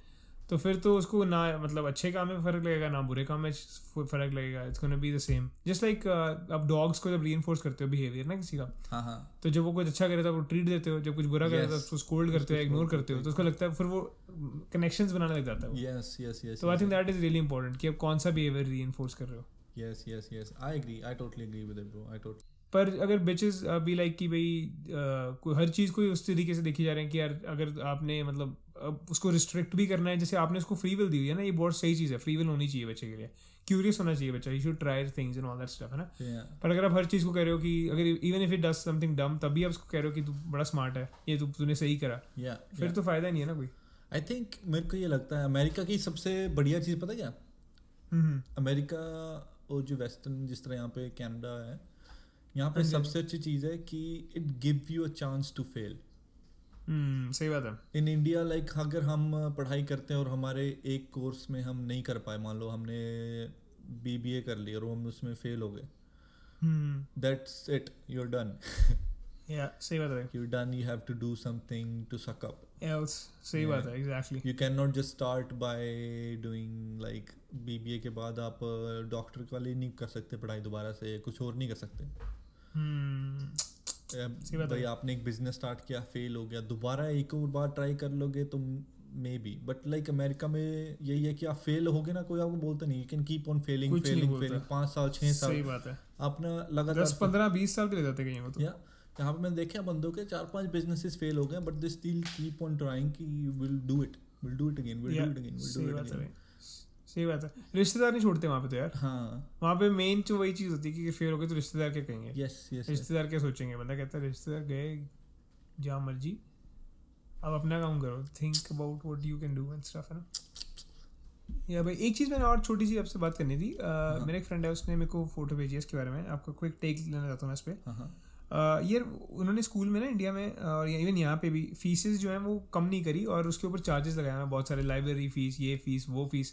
तो फिर तो उसको ना मतलब अच्छे काम में फ़र्क लगेगा ना बुरे काम में फ़र्क लगेगा it's gonna be the same just like आप डॉग्स को जब री करते हो बिहेवियर ना किसी का हाँ, हाँ, तो जब वो कुछ अच्छा करे तो आप ट्रीट देते हो जब कुछ बुरा करे तो उसको स्कोल्ड करते हो इग्नोर करते हो तो उसको लगता है फिर वो कनेक्शंस बनाने लग जाता है वो yes, yes, yes, तो I think that is really important कि आप कौन सा बिहेवियर री कर रहे हो yes, yes. I agree. I totally agree with it, bro. I totally. पर अगर बिचेस अभी लाइक कि भाई कोई हर चीज़ को उस तरीके से देखी जा रहे हैं कि यार अगर आपने मतलब उसको रिस्ट्रिक्ट भी करना है। जैसे आपने उसको फ्री विल दी हुई है ना ये बहुत सही चीज़ है। फ्री विल होनी चाहिए बच्चे के लिए। क्यूरियस होना चाहिए बच्चा। You should try things and all that stuff है ना. पर अगर आप हर चीज़ को कह रहे हो कि अगर even if it does something dumb तभी आप उसको कह रहे हो कि तू बड़ा स्मार्ट है। ये तू तूने सही करा। Yeah. फिर yeah. तो फ़ायदा नहीं है ना कोई। आई थिंक मेरे को ये लगता है अमेरिका की सबसे बढ़िया चीज़ पता क्या? हम्म अमेरिका और जो वेस्टर्न जिस तरह यहाँ पे कैनेडा है यहाँ पे हाँ सबसे अच्छी चीज़ है कि it give you a chance to fail hmm सही बात है। इन इंडिया लाइक अगर हम पढ़ाई करते हैं और हमारे एक कोर्स में हम नहीं कर पाए मान लो हमने बी बी ए कर लिया और हम उसमें फेल हो गए हम्म। That's it you are done yeah सही बात है। You done you have to do something to suck up else सही Yeah. बात है exactly you can not just start by doing like B B A के बाद आप डॉक्टर वाले नहीं कर सकते पढ़ाई दोबारा से कुछ और नहीं कर सकते। हम्म भाई आपने एक बिज़नेस स्टार्ट किया फेल हो गया दोबारा एक और बार ट्राई कर लोगे तो maybe but like America में यही है कि आप फेल होगे ना कोई आपको बोलता नहीं you can keep on failing failing. Failing पाँच साल छः सही बात है। अपना लगातार दस पंद्रह बीस साल के ले जाते कहीं तो। यहाँ पे मैंने देखा बंदों के चार पाँच बिजनेसेस फेल हो गए but they still keep on trying कि will do it will do it again will do it again will do it again सही बात है। रिश्तेदार नहीं छोड़ते वहाँ पे तो यार। हाँ। वहाँ पे मेन जो वही चीज़ होती है कि फेल हो गए तो रिश्तेदार क्या कहेंगे? यस यस रिश्तेदार क्या सोचेंगे? बंदा कहता है रिश्तेदार गए जहाँ मर्ज़ी। अब अपना काम करो। Think about what you can do and stuff है ना? या भाई एक चीज़ मैंने और छोटी सी आपसे बात करनी थी। हाँ। मेरा एक फ्रेंड है उसने मेरे को फ़ोटो भेजी है इसके बारे में। आपको क्विक टेक लेना चाहता हूँ मैं इस पर हाँ हाँ। Uh, ये उन्होंने स्कूल में ना इंडिया में और इवन यहाँ पे भी फीसेस जो हैं वो कम नहीं करी और उसके ऊपर चार्जेस लगाए हैं। बहुत सारे लाइब्रेरी फ़ीस ये फ़ीस वो फ़ीस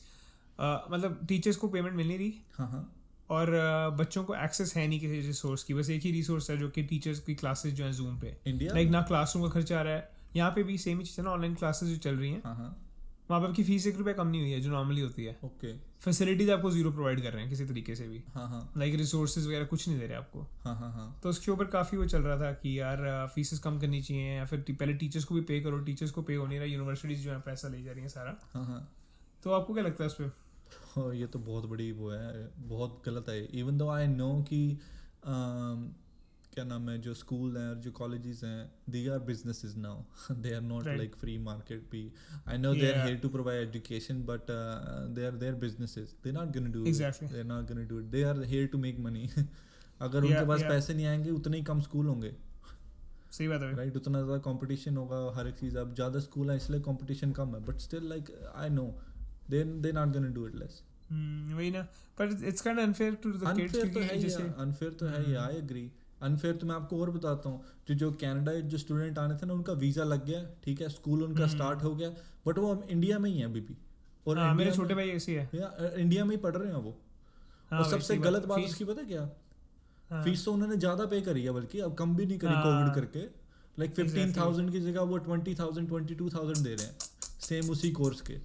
मतलब टीचर्स को पेमेंट मिल नहीं रही। हाँ हाँ। और बच्चों को एक्सेस है नहीं किसी रिसोर्स की। बस एक ही रिसोर्स है जो कि टीचर्स की क्लासेस जो है जूम पे। इंडिया लाइक ना क्लासरूम का खर्चा आ रहा है। यहाँ पे भी सेम ही चीज़ है ना ऑनलाइन क्लासेस जो चल रही हैं। हाँ हाँ। वहाँ पे आपकी फ़ीस एक रुपया कम नहीं हुई है जो नॉर्मली होती है। ओके फैसिलिटीज़ आपको ज़ीरो प्रोवाइड कर रहे हैं किसी तरीके से भी। हाँ हाँ। लाइक रिसोर्सेज वगैरह कुछ नहीं दे रहे आपको। हाँ हाँ हाँ। तो उसके ऊपर काफ़ी वो चल रहा था कि यार फीसेस कम करनी चाहिए या फिर पहले टीचर्स को भी पे करो। टीचर्स को पे हो नहीं रहा। यूनिवर्सिटीज जो है पैसा ले जा रही हैं सारा। तो आपको क्या लगता है उस पर हाँ, ये तो बहुत बड़ी वो है बहुत गलत है। इवन दो आई नो कि um, क्या नाम है जो स्कूल हैं और जो कॉलेजेस हैं they are businesses now they are not like free market भी। I know they are. Here to provide education but they are their businesses they not gonna do Exactly. They are not gonna do it they are here to make money अगर Yeah, उनके पास yeah. पैसे नहीं आएँगे उतने ही कम स्कूल होंगे। सही बात है राइट उतना ज़्यादा कंपटीशन होगा हर एक चीज़। अब ज़्यादा स्कूल है इसलिए कंपटीशन कम है। But still like I know not gonna do it less hmm, वही ना। पर it's kind unfair to the kids unfair तो है क्योंकि ही जैसे अनफेयर तो है ही हम्म। आई एग्री अनफेयर तो मैं आपको और बताता हूँ। जो जो कनाडा जो स्टूडेंट आने थे ना उनका वीज़ा लग गया ठीक है? स्कूल उनका। स्टार्ट हो गया। बट वो अब इंडिया में ही है अभी भी। और हाँ मेरे छोटे भाई ऐसे है या, इंडिया में ही पढ़ रहे हैं वो। हाँ और सबसे गलत बात उसकी पता क्या? हाँ, फ़ीस तो उन्होंने ज़्यादा पे करी है बल्कि अब कम भी नहीं करी हाँ। कोविड करके लाइक फिफ्टीन थाउज़ेंड की जगह वो twenty thousand twenty two thousand दे रहे हैं। सेम उसी कोर्स के।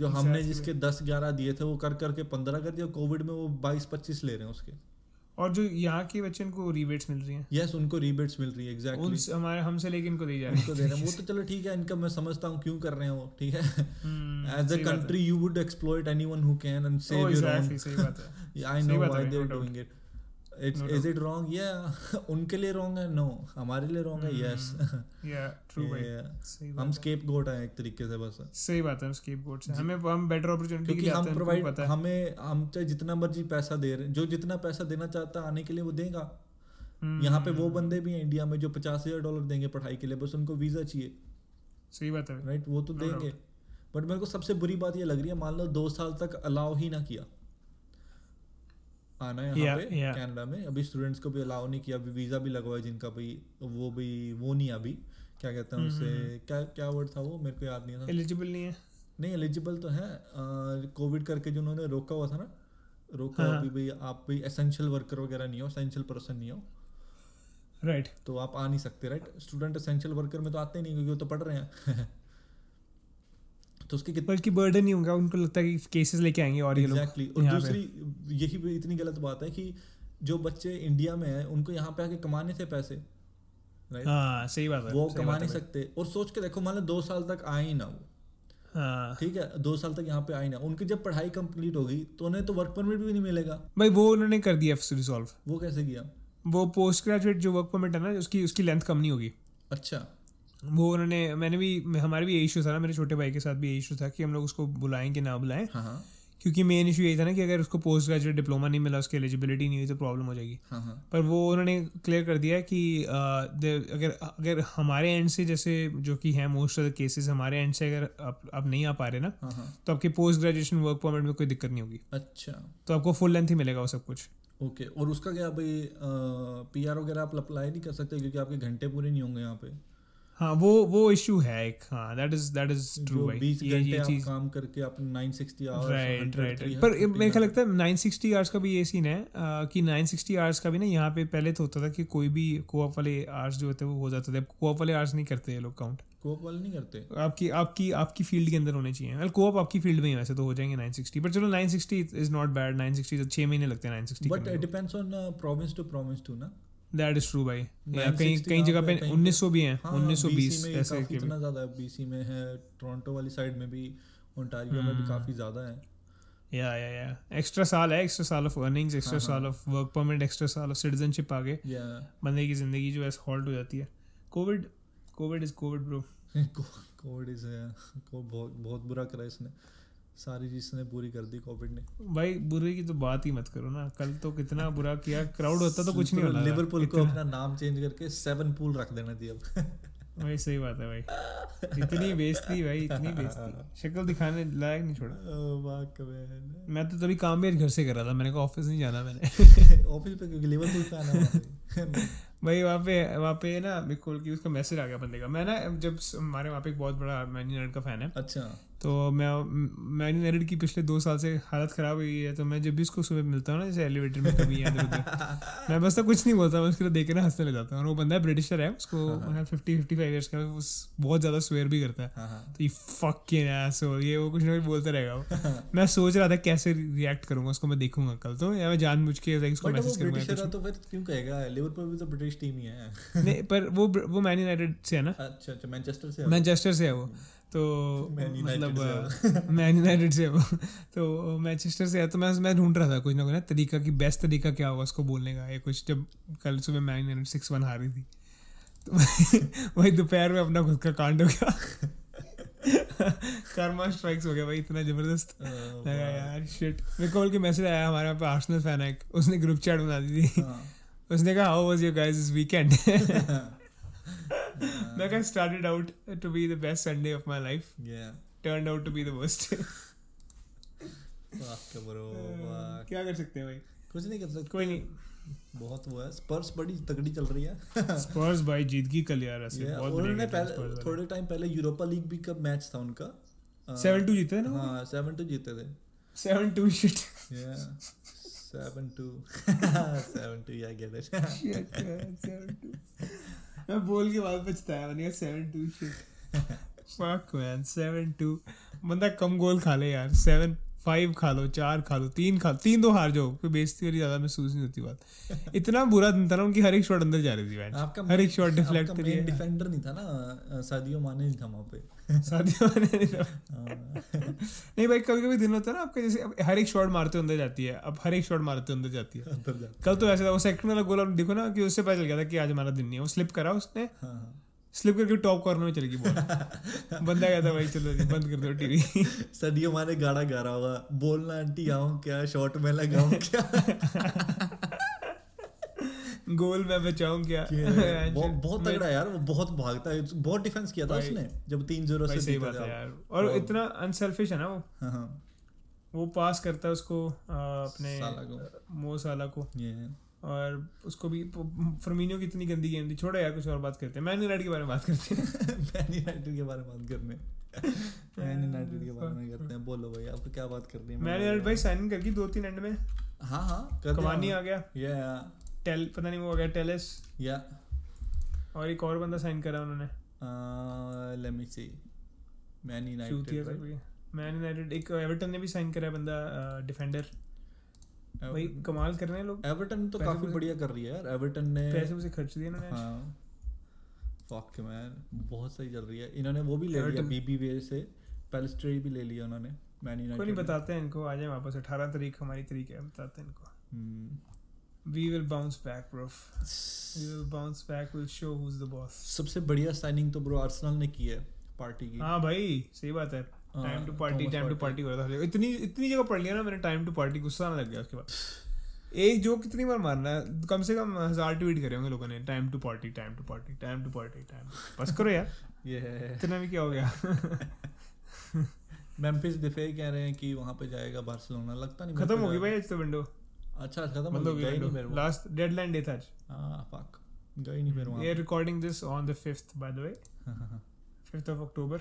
जो हमने जिसके दस ग्यारह दिए थे वो कर करके पंद्रह कर दिया कोविड में वो बाईस पच्चीस ले रहे हैं उसके। और जो यहाँ के बच्चे इनको रिबेट्स मिल रही हैं। यस yes, उनको रिबेट्स मिल रही है एग्जैक्टली उन हमारे हमसे लेके इनको दी जा रही उनको दे रहे हैं। वो तो चलो ठीक है इनका मैं समझता हूँ क्यों कर रहे हैं वो ठीक है? एज अ है। Country you would exploit anyone who can and save your own exactly, है। I know why they are doing it it's is it wrong या उनके लिए रॉन्ग है? नो हमारे लिए रॉन्ग है? यस या ट्रू भाई. हम स्केप गोट हैं एक तरीके से बस। सही बात है हम स्केप बोर्ड से हमें हम बेटर अपॉर्चुनिटी के लिए हम प्रोवाइड पता है। हमें हम चाहे जितना मर्ज़ी पैसा दे रहे हैं जो जितना पैसा देना चाहता है आने के लिए वो देगा। हम्म, यहाँ पे वो बंदे भी हैं इंडिया में जो पचास हज़ार डॉलर देंगे पढ़ाई के लिए बस उनको वीज़ा चाहिए। सही बात है राइट वो तो No देंगे। बट मेरे को सबसे बुरी बात ये लग रही है मान लो दो साल तक अलाउ ही ना किया। आना है यहाँ Yeah, पे yeah. कनाडा में। अभी स्टूडेंट्स को भी अलाउ नहीं किया अभी वीज़ा भी लगवाया जिनका भाई वो भी वो नहीं अभी। क्या कहते हैं हम्म, उसे हम्म, क्या क्या वर्ड था वो? मेरे को याद नहीं था एलिजिबल नहीं है। नहीं एलिजिबल तो है। कोविड करके जो उन्होंने रोका हुआ था ना रोका हाँ। अभी भाई आप भी एसेंशियल वर्कर वगैरह नहीं हो एसेंशियल पर्सन नहीं हो। राइट तो आप आ नहीं सकते राइट स्टूडेंट एसेंशियल वर्कर में तो आते नहीं क्योंकि वो तो पढ़ रहे हैं। तो उसके कितने बल्कि बर्डन नहीं होगा उनको लगता है कि केसेस लेके आएँगे और exactly. ये लोग और दूसरी यही इतनी गलत बात है कि जो बच्चे इंडिया में हैं उनको यहाँ पे आके कमाने थे पैसे राइट हाँ सही बात है वो कमा नहीं सकते। और सोच के देखो मान लो दो साल तक आए ही ना वो। हाँ। ठीक है दो साल तक यहाँ पे आए ना। उनकी जब पढ़ाई कंप्लीट होगी तो उन्हें तो वर्क परमिट भी नहीं मिलेगा। भाई वो उन्होंने कर दिया रिजॉल्व वो कैसे किया? वो पोस्ट ग्रेजुएट जो वर्क परमिट है ना उसकी उसकी लेंथ कम नहीं होगी। अच्छा। वो उन्होंने मैंने भी हमारे भी यही इशू था ना मेरे छोटे भाई के साथ भी यही इशू था कि हम लोग उसको बुलाएँ कि ना बुलाएँ। हाँ हाँ। क्योंकि मेन इशू यही था ना कि अगर उसको पोस्ट ग्रेजुएट डिप्लोमा नहीं मिला उसकी एलिजिबिलिटी नहीं हुई तो प्रॉब्लम हो जाएगी। हाँ पर वो उन्होंने क्लियर कर दिया कि the- अगर अगर हमारे एंड से जैसे जो कि है मोस्ट ऑफ़ द केसेस हमारे एंड से अगर आप आप नहीं आ पा रहे ना हाँ तो आपके पोस्ट ग्रेजुएशन वर्क परमिट में कोई दिक्कत नहीं होगी। अच्छा। तो आपको फुल लेंथ ही मिलेगा वो सब कुछ। ओके और उसका क्या भाई पी आर वगैरह आप अप्लाई नहीं कर सकते क्योंकि आपके घंटे पूरे नहीं होंगे यहाँ पे? हाँ वो वो इशू है एक हाँ that is that is true भाई। बीस ये घंटे ये आप चीज़ काम करके आप 960 आवर्स राइट राइट पर मेरे ख्याल लगता है। नाइन सिक्सटी आवर्स का भी ये सीन है अ, कि नाइन सिक्सटी आवर्स का भी ना यहाँ पे पहले तो होता था कि कोई भी कोऑप वाले आवर्स जो होते हैं वो हो जाते थे। कोऑप वाले आवर्स नहीं करते ये लोग काउंट कोप वाले नहीं करते? आपकी आपकी आपकी फ़ील्ड के अंदर होने चाहिए। वेल कोऑप आपकी फ़ील्ड में ही वैसे तो हो जाएँगे 960 पर चलो 960 इज़ नॉट बैड 960 तो छः महीने लगते हैं 960 but depends on province to province to ना? दैट इज़ ट्रू भाई। कहीं कहीं जगह पे 1900 भी हैं हाँ 1920 ऐसे काफ़ी के भी ज़्यादा है। बीसी में है टोरंटो वाली साइड में भी ओंटारियो में भी हम्म। काफ़ी ज़्यादा है। या या या एक्स्ट्रा साल है एक्स्ट्रा साल ऑफ़ अर्निंग्स एक्स्ट्रा हाँ, साल हाँ। ऑफ़ वर्क परमिट एक्स्ट्रा साल ऑफ़ सिटीजनशिप आगे। या बंदे की ज़िंदगी जो है हॉल्ट हो जाती है। Covid covid is covid bro covid is बहुत बहुत बुरा करा इसने। सारी चीज़ ने पूरी कर दी कोविड ने। भाई बुरे की तो बात ही मत करो ना। कल तो कितना बुरा किया क्राउड होता तो कुछ नहीं होता लिवरपूल को अपना नाम चेंज करके सेवन पूल रख देना चाहिए अब। भाई सही बात है भाई। इतनी बेइज्जती भाई इतनी बेइज्जती। शक्ल दिखाने लायक नहीं छोड़ा। मैं तो तभी काम भी घर से कर रहा था। मैंने कहा ऑफ़िस नहीं जाना मैंने। ऑफ़िस पे क्योंकि लिवरपूल फ़ैन है भाई वहाँ पे वहाँ पे ना मेरे खोल की उसका मैसेज आ गया बंदे का। मैं ना जब हमारे वहाँ पे एक बहुत बड़ा मैन यूनाइटेड का फ़ैन है। अच्छा। तो मैं मैन यूनाइटेड की पिछले दो साल से हालत ख़राब हुई है तो मैं जब भी उसको सुबह मिलता हूँ ना जैसे एलिवेटर में कभी इधर उधर मैं बस तो कुछ नहीं बोलता मैं उसके लिए देख के ना हंसने लग जाता हूँ। और वो बंदा ब्रिटिशर है उसको फिफ्टी फिफ्टी फाइव ईयर्स का है, वो स- बहुत ज़्यादा स्वेयर भी करता है। हाँ हाँ। तो ये फक के सो ये वो कुछ ना कुछ बोलता रहेगा वो। मैं सोच रहा था कैसे रिएक्ट करूँगा उसको मैं देखूँगा कल तो या मैं जानबूझ के उसको मैसेज करूँगा है तो फिर क्यों कहेगा? लिवरपूल भी तो ब्रिटिश टीम ही है। नहीं पर वो वो मैन यूनाइटेड से है ना? अच्छा अच्छा मैनचेस्टर से मैनचेस्टर से है वो। तो मतलब मैन यूनाइटेड से तो मैनचेस्टर से है तो मैं मैं ढूंढ रहा था कुछ ना कुछ ना तरीका कि बेस्ट तरीका क्या होगा उसको बोलने का या कुछ जब कल सुबह मैन यूनाइटेड सिक्स वन हारी थी। तो वही दोपहर में अपना खुद का कांड हो गया। कर्मा स्ट्राइक्स हो गया भाई इतना ज़बरदस्त। लगा यार शिट मेरे को के मैसेज आया हमारे यहाँ पे आर्सेनल फ़ैन है उसने ग्रुप चैट बना दी थी। हाँ। उसने कहा how was your guys this weekend मैं कहा started out to be the best Sunday of my life Yeah. Turn out to be the worst Fuck, bro, fuck. क्या कर सकते हैं भाई? कुछ नहीं कर सकते। कोई नहीं। बहुत वो है। स्पर्स बड़ी तगड़ी चल रही है। स्पर्स भाई जीत गई कल यार ऐसे Yeah, बहुत उन्होंने पहले थोड़े टाइम पहले यूरोपा लीग भी का मैच था उनका। वाले। 7-2 जीते ना हाँ सेवन टू जीते थे। 7-2 shit seven two seven two yeah get it shit 7-2 मैं बोल के बाद पछताया मैंने कहा 7-2 शिट फक मैन 7-2 बंदा कम गोल खा ले यार 7 फाइव खा लो चार खा लो तीन खा लो तीन दो हार जाओ कोई बेइज्जती वाली ज़्यादा महसूस नहीं होती बात। इतना बुरा दिन था ना उनकी हर एक शॉट अंदर जा रही थी आपका हर एक शॉट डिफ्लेक्ट करी main है डिफेंडर नहीं था ना सादियो माने नहीं था वहाँ पे। सादियो माने नहीं था। हाँ। नहीं भाई कभी कभी दिन होता है ना आपका जैसे हर एक शॉट मारते अंदर जाती है अब हर एक शॉट मारते अंदर जाती है। कल तो ऐसा था वो सेकंड वाला गोल देखो ना कि उससे पता चल गया था कि आज हमारा दिन नहीं है वो स्लिप करा उसने। हाँ हाँ। स्लिप करके टॉप कॉर्नर में चली गई बॉल बंदा कहता भाई चलो बंद कर दो टीवी। सदियो माने गाड़ा गा रहा होगा बोलना आंटी आऊँ क्या? शॉट में लगाऊँ क्या? गोल में बचाऊं क्या? बहुत बहुत तगड़ा यार वो बहुत भागता है बहुत डिफेंस किया था उसने जब तीन ज़ीरो से सही बात है यार। और इतना अनसेल्फिश है ना वो। हाँ हाँ। वो पास करता है उसको आ, अपने साला को। मो साला को। और उसको भी फर्मीनियो की इतनी गंदी गेम थी। छोड़ो यार कुछ और बात करते हैं। मैन यूनाइटेड के बारे में बात करते हैं। मैन यूनाइटेड के बारे में बात करने मैन यूनाइटेड के बारे में करते हैं। बोलो भाई आपको क्या बात करनी है? मैन यूनाइटेड भाई साइन करके दो तीन एंड में। हाँ हाँ कमानी आ गया। या टेल पता नहीं वो आ गया टेलेस या और एक और बंदा साइन करा उन्होंने। Let me see Man United Man United एक एवर्टन ने भी साइन करा है बंदा डिफेंडर भाई कमाल कर रहे हैं लोग। एवर्टन तो काफ़ी बढ़िया कर रही है यार। एवर्टन ने पैसे उसे खर्च दिए आज। हाँ। फक मैन बहुत सही चल रही है। इन्होंने वो भी ले लिया बीबी वे से। पैलेस्ट्री भी ले लिया उन्होंने मैन कोई नहीं बताते हैं इनको आ जाए वापस। अठारह तारीख हमारी तारीख है बताते हैं इनको। We will bounce back bro we will bounce back will show who is the boss सबसे बढ़िया साइनिंग तो ब्रो आर्सेनल ने की है पार्टी की। हाँ भाई सही बात हाँ, time to party time to party हो रहा था। इतनी इतनी जगह पढ़ लिया ना मैंने टाइम टू पार्टी गुस्सा आने लग गया उसके बाद। एक जो कितनी बार मारना है? कम से कम हज़ार ट्वीट करे होंगे लोगों ने। Time to party time to party time to party time बस करो यार। ये इतना भी क्या हो गया? मेम्फिस डिफे कह रहे हैं कि वहाँ पे जाएगा बार्सिलोना। लगता नहीं खत्म हो गई भाई आज तो विंडो अच्छा खत्म हो हो गई। नहीं फिर लास्ट डेडलाइन डे था आज। हाँ फक गई नहीं आर वहाँ recording this on the 5th by the way हाँ, हाँ, हाँ। 5th ऑफ़ अक्टूबर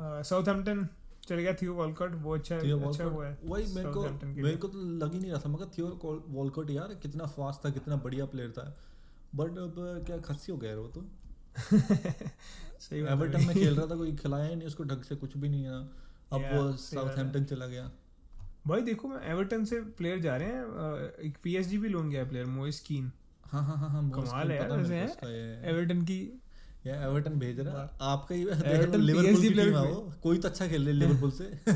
साउथहैम्पटन चल गया थियो वॉलकॉट वो अच्छा अच्छा हुआ है वही मेरे को मेरे को तो लग ही नहीं रहा था मगर थियो वॉलकॉट यार कितना फास्ट था कितना बढ़िया प्लेयर था। बट अब क्या खस्सी हो गया वो तो। सही एवर्टन में खेल रहा था कोई खिलाया नहीं उसको ढंग से कुछ भी नहीं है। अब Yeah, वो। साउथहैम्पटन चला गया। भाई देखो मैं एवर्टन से प्लेयर जा रहे हैं एक पीएसजी भी लोन गया प्लेयर मोइस कीन हाँ हाँ हाँ हाँ कमाल है यार एवर्टन की या एवर्टन भेज रहा है। आपका ही Everton लिवरपूल की टीम है वो। कोई तो अच्छा खेल रही है लिवरपूल से।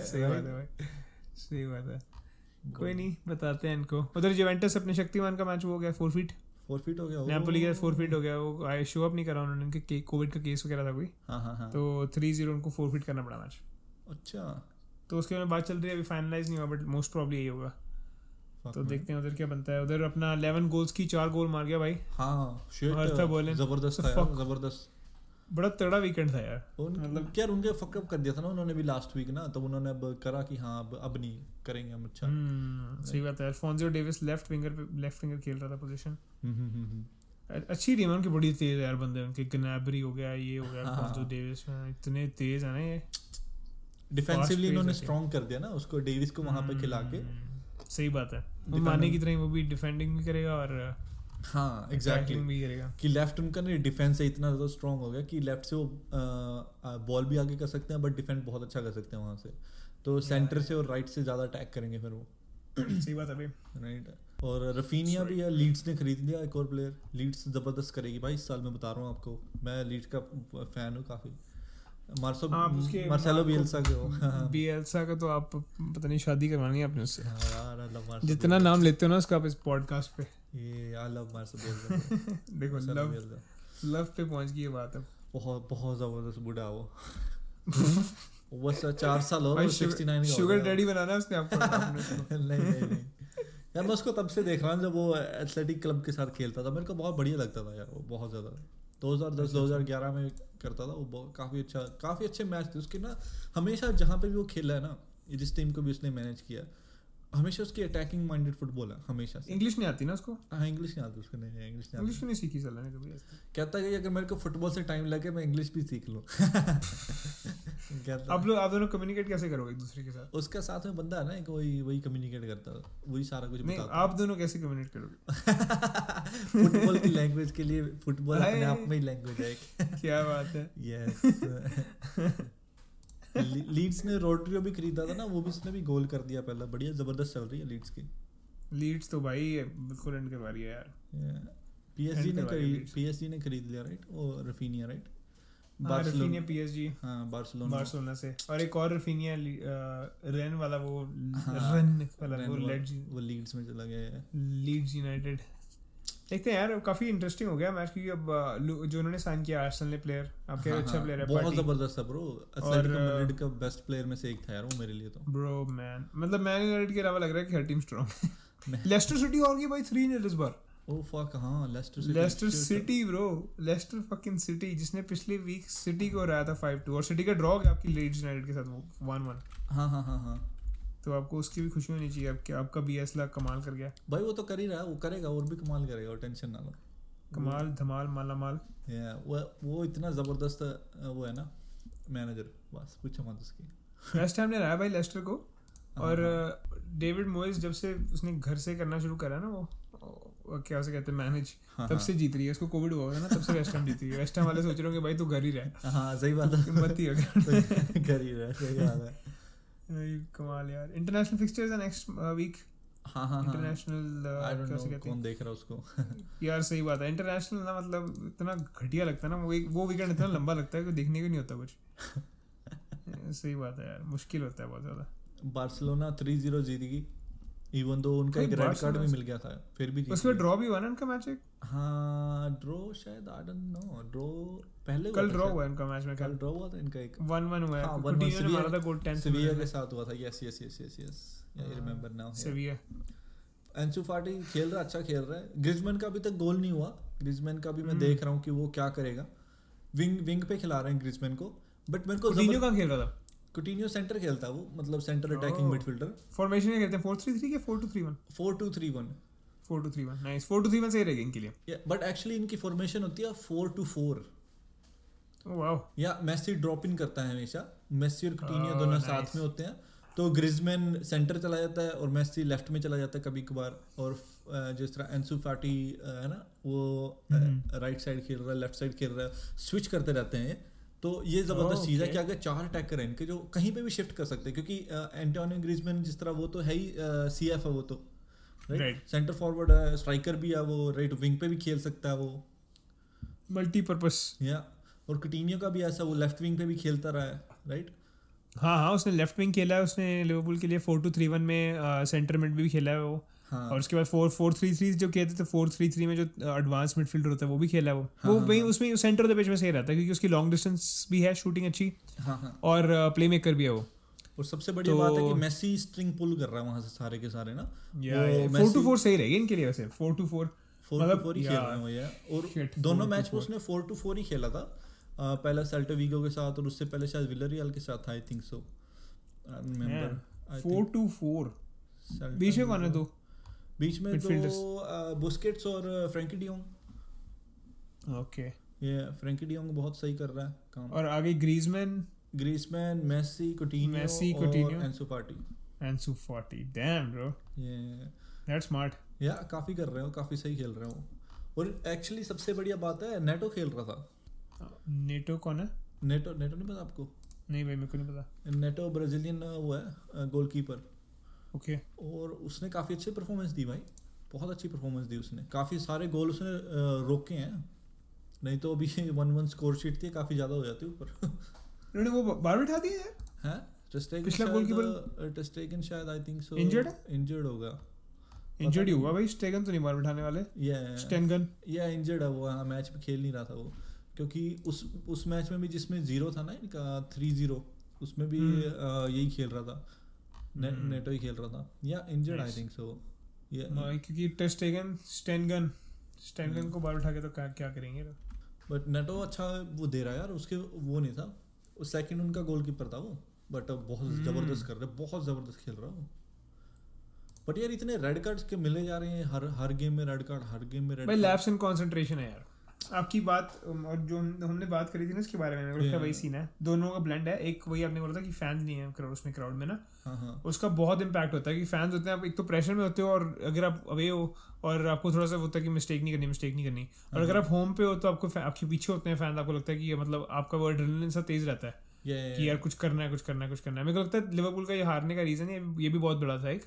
सही बात है भाई। सही बात है। कोई नहीं बताते हैं इनको। उधर जुवेंटस अपने शक्तिमान का मैच हो गया फोर फीट फोर फीट हो गया नेपोली के फोर फीट हो गया वो आए शो अप नहीं करा उन्होंने उनके कोविड का केस वगैरह था कोई। हाँ हाँ हाँ। तो थ्री ज़ीरो उनको फोर फीट करना पड़ा मैच अच्छा। तो उसके बाद बात चल रही है अभी फाइनलाइज नहीं हुआ बट मोस्ट प्रॉब्ली यही होगा। तो देखते हैं उधर क्या बनता है। उधर अपना 11 गोल्स की चार गोल मार गया भाई। हाँ Arthur ज़बरदस्त था ज़बरदस्त। बड़ा तगड़ा वीकेंड था यार। मतलब- क्या उनके फकअप कर दिया था ना उन्होंने भी लास्ट वीक ना तब उन्होंने अब करा कि हाँ अब अब नहीं करेंगे हम अच्छा। हम्म, सही बात है अल्फोंसो डेविस लेफ़्ट विंगर पे लेफ़्ट विंगर खेल रहा था पोजीशन हम्म, हम्म। अच्छी टीम है उनकी बड़ी तेज है यार बंदे उनके। गनैबरी हो गया ये हो गया हाँ। अल्फोंसो डेविस इतने तेज है ना ये। डिफेंसिवली इन्होंने स्ट्रॉन्ग कर दिया ना उसको डेविस को वहाँ पे खिला के। सही बात है। वो माने की तरह वो भी डिफेंडिंग भी करेगा और हाँ अटैकिंग एग्जैक्टली भी करेगा। कि लेफ़्ट उनका नहीं डिफेंस है इतना ज़्यादा स्ट्रॉन्ग हो गया कि लेफ़्ट से वो बॉल भी आगे कर सकते हैं बट डिफेंड बहुत अच्छा कर सकते हैं वहाँ से। तो सेंटर से और राइट से ज़्यादा अटैक करेंगे फिर वो। सही बात है भाई। राइट और रफीनिया भी है लीड्स ने खरीद लिया एक और प्लेयर लीड्स ज़बरदस्त करेगी भाई इस साल मैं बता रहा हूँ आपको। मैं लीड्स का फ़ैन हूँ काफ़ी। मार्सेलो बियल्सा के हो। हाँ बियल्सा का तो आप पता नहीं शादी करवानी है आपने उससे। हाँ, जितना नाम लेते हो ना उसका आप इस पॉडकास्ट पे। ये आई लव देखो लव लव पे पहुँच गई बात अब। बहुत बहुत ज़बरदस्त बूढ़ा वो। वो बस चार साल हो भाई सिक्सटी नाइन हो शुगर डैडी बनाना है उसने आपको नहीं नहीं नहीं। यार मैं उसको तब से देख रहा हूँ जब वो एथलेटिक क्लब के साथ खेलता था। मेरे को बहुत बढ़िया लगता था यार वो बहुत ज़्यादा। 2010 2011 में करता था वो बहुत काफ़ी अच्छा काफ़ी अच्छे मैच थे। उसके ना हमेशा जहाँ पे भी वो खेला है ना जिस टीम को भी उसने मैनेज किया हमेशा उसकी अटैकिंग माइंडेड फुटबॉल है हमेशा इंग्लिश नहीं आती ना उसको? हाँ इंग्लिश नहीं आती उसको नहीं इंग्लिश नहीं इंग्लिश नहीं सीखी साला ने कभी कहता है कि अगर मेरे को फुटबॉल से टाइम लगे मैं इंग्लिश भी सीख लूँ। आप लोग आप दोनों कम्युनिकेट कैसे करोगे एक दूसरे के साथ? उसका साथ में बंदा है ना वही वही कम्युनिकेट करता है। वही सारा कुछ नहीं बताता आप दोनों कैसे कम्युनिकेट करोगे? फुटबॉल की लैंग्वेज के लिए फुटबॉल अपने आप में ही लैंग्वेज है क्या बात है। यस लीड्स ने रोड्रियो भी खरीदा था ना वो भी उसने भी गोल कर दिया पहला। बढ़िया ज़बरदस्त चल रही है लीड्स की। लीड्स तो भाई बिल्कुल एंड करवा रही है यार। पीएसजी ने है खरीद पीएसजी ने खरीद लिया राइट वो रफीनिया राइट हाँ, बार्सिलोना पीएसजी हाँ बार्सिलोना बार्सिलोना से। और एक और रफीनिया रेन वाला वो हाँ, रन वाला वो वो- वो लीड्स में चला गया है। लीड्स यूनाइटेड देखते हैं यार काफ़ी इंटरेस्टिंग हो गया मैच क्योंकि अब जो उन्होंने साइन किया आर्सेनल ने प्लेयर आप कह रहे हो अच्छा प्लेयर है हाँ, बहुत ज़बरदस्त है ब्रो एथलेटिको मैड्रिड का बेस्ट प्लेयर में से एक था यार वो मेरे लिए तो। ब्रो मैन मतलब मैन यूनाइटेड के अलावा लग रहा है कि हर टीम स्ट्रांग है। लेस्टर सिटी और गई भाई 3 0 इस बार। ओ फक हाँ Leicester City Leicester City bro Leicester fucking City जिसने पिछले वीक सिटी को हराया था 5-2 और सिटी का ड्रॉ गया आपकी लीड्स यूनाइटेड के साथ वो 1-1 हाँ हाँ हाँ हाँ। तो आपको उसकी भी खुशी होनी चाहिए आपके आपका बीएस ला कमाल कर गया। भाई वो तो कर ही रहा है वो करेगा और भी कमाल करेगा और टेंशन ना लो। कमाल धमाल माला माल वो वो इतना ज़बरदस्त वो है ना मैनेजर बस पूछो मत उसकी। वेस्ट हैम ने हराया भाई लेस्टर को और हाँ, डेविड मोइस जब से उसने घर से करना शुरू करा ना वो क्या उसे कहते हैं मैनेज हाँ, तब हाँ। से जीत रही है उसको कोविड हुआ था ना तब से वेस्ट हैम जीती है। वेस्ट हैम वाले सोच रहे हो कि भाई तू घर ही रह। हाँ सही बात है। मत ही हो कर ही रहा सही बात है। कमाल यार। इंटरनेशनल फिक्सचर्स है नेक्स्ट वीक हाँ हाँ हाँ। इंटरनेशनल कैसे कहते हैं? देख रहा उसको। यार सही बात है। इंटरनेशनल ना मतलब इतना घटिया लगता है ना वो वो वीकेंड इतना लंबा लगता है कि देखने को नहीं होता कुछ। सही बात है यार मुश्किल होता है बहुत ज़्यादा। बार्सिलोना 3-0 जीतेगी। इवन दो उनका एक रेड कार्ड भी मिल गया था फिर भी गई। ड्रॉ भी हुआ ना उनका मैच एक? हाँ ड्रॉ शायद आई डोंट नो ड्रॉ पहले कल ड्रॉ हुआ उनका मैच में कल। ड्रॉ हुआ था इनका एक। वन वन हुआ है। हाँ, 1-1 ने मारा था गोल 10 सेविया के साथ हुआ था। Yes yes yes yes yes I remember now Sevilla Ansu Fati खेल रहा अच्छा खेल रहा है। ग्रिजमैन का अभी तक गोल नहीं हुआ। ग्रिजमैन का भी मैं हम्म। देख रहा हूँ कि वो क्या करेगा। विंग विंग पे खिला रहे हैं ग्रिजमैन को। बट मेरे को कहाँ खेल रहा था? कुटिन्यो सेंटर खेलता है वो मतलब सेंटर अटैकिंग. मिडफील्डर फॉर्मेशन में खेलते हैं? 4-3-3 के 4-2-3-1 four two three one 4-2-3-1 nice 4-2-3-1 सही रहेगा इनके लिए। बट एक्चुअली इनकी फॉर्मेशन होती है four two four oh wow yeah Messi drop in करता है हमेशा। मेसी और कुटिन्यो Oh, दोनों. साथ में होते हैं। तो ग्रिजमैन सेंटर चला जाता है और मेसी लेफ़्ट में चला जाता है कभी कभार। और जिस तरह एंसु फाटी है ना वो हम्म। राइट साइड खेल रहा है लेफ़्ट साइड खेल रहा है। स्विच करते रहते हैं। तो ये ज़बरदस्त चीज़ है. कि अगर चार अटैकर हैं इनके जो कहीं पे भी शिफ्ट कर सकते हैं क्योंकि एंटोनियो ग्रिजमैन जिस तरह वो तो है ही सी एफ़ है वो तो Right. सेंटर फॉरवर्ड है स्ट्राइकर भी है वो राइट विंग पे भी खेल सकता है वो। मल्टीपर्पस या और कुटिन्यो का भी ऐसा वो लेफ़्ट विंग पे भी खेलता रहा है राइट हाँ हाँ उसने लेफ़्ट विंग खेला है उसने लिवरपूल के लिए 4-2-3-1 में सेंटर मिड भी खेला है वो। हाँ। और उसके बाद फोर फोर थ्री थ्री जो कहते थे फोर थ्री थ्री में जो एडवांस मिडफील्डर होता है वो भी खेला है वो। हाँ, वो हाँ, वही हाँ। उसमें सेंटर ऑफ़ द पिच में सही रहता है क्योंकि उसकी लॉन्ग डिस्टेंस भी है शूटिंग अच्छी हाँ हाँ। और प्ले मेकर भी है वो। और सबसे बड़ी तो- बात है कि मेसी स्ट्रिंग पुल कर रहा है वहाँ से सारे के सारे ना। फोर टू फोर सही रहेगी इनके लिए वैसे four two four four two मतलब फोर ही खेल रहे हैं और दोनों मैच में उसने फोर टू फोर ही खेला था। पहला सेल्टा वीगो के साथ और उससे पहले शायद विलरियल के साथ I think so remember four two four बीच में कौन है दो। बीच में? दो बुस्केट्स और फ्रैंकी डियोंग ओके ये फ्रैंकी डियोंग बहुत सही कर रहा है काम। और आगे Griezmann Griezmann Messi Coutinho Messi, coutinho। Ansu Fati Ansu Fati damn bro ये दैट्स स्मार्ट या काफ़ी कर रहे हो काफ़ी सही खेल रहे हो। और एक्चुअली सबसे बढ़िया बात है नेटो खेल रहा था। नेटो कौन है? नेटो नेटो नहीं पता आपको? नहीं भाई मेरे को नहीं पता। नेटो ब्राजीलियन वो है गोलकीपर ओके और उसने काफ़ी अच्छी परफॉर्मेंस दी भाई। बहुत अच्छी परफॉर्मेंस दी उसने। काफ़ी सारे गोल उसने रोके हैं। नहीं तो अभी वन वन स्कोर शीट थी काफ़ी ज़्यादा हो जाती ऊपर। उन्होंने वो बार बैठा यार हैं? टेस्टेगन पिछला goalkeeper- टेस्टेगन शायद आई थिंक सो Injured है? इंजर्ड होगा। इंजर्ड ही हुआ भाई स्टेगन तो नहीं बार बैठाने वाले। या स्टेनगन या इंजर्ड है वो। हाँ मैच में खेल नहीं रहा था वो। क्योंकि उस उस मैच में भी जिसमें ज़ीरो था ना इनका थ्री ज़ीरो उसमें भी हम्म। यही खेल रहा था। ने। नेटो ही खेल रहा था। या इंजर्ड आई थिंक सो क्योंकि टेस्टेगन स्टेनगन स्टेनगन को बार बैठा के तो क्या क्या करेंगे? बट नेटो अच्छा वो दे रहा है यार उसके वो नहीं था। सेकंड उनका गोलकीपर था वो। बट बहुत हम्म। ज़बरदस्त कर रहे बहुत ज़बरदस्त खेल रहा है वो। बट यार इतने रेड कार्ड्स के मिले जा रहे हैं हर हर गेम में रेड कार्ड हर गेम में रेड भाई लैप्स इन कंसंट्रेशन है यार। आपकी बात और जो हमने बात करी थी ना इसके बारे में मेरे Yeah. वही सीन है। दोनों का ब्लेंड है। एक वही आपने बोला था कि फैंस नहीं है क्राउड उसमें क्राउड में ना। हाँ हाँ। उसका बहुत इंपैक्ट होता है कि फैंस होते हैं आप एक तो प्रेशर में होते हो और अगर आप अवे हो और आपको थोड़ा सा होता है कि मिस्टेक नहीं करनी मिस्टेक नहीं करनी। और अगर आप होम पे हो तो आपको आपके पीछे होते हैं फैंस आपको लगता है कि मतलब आपका वो एड्रेनलिन सा तेज रहता है कि यार कुछ करना है कुछ करना है कुछ करना है। मेरे को लगता है लिवरपूल का ये हारने का रीजन है ये भी बहुत बड़ा था एक।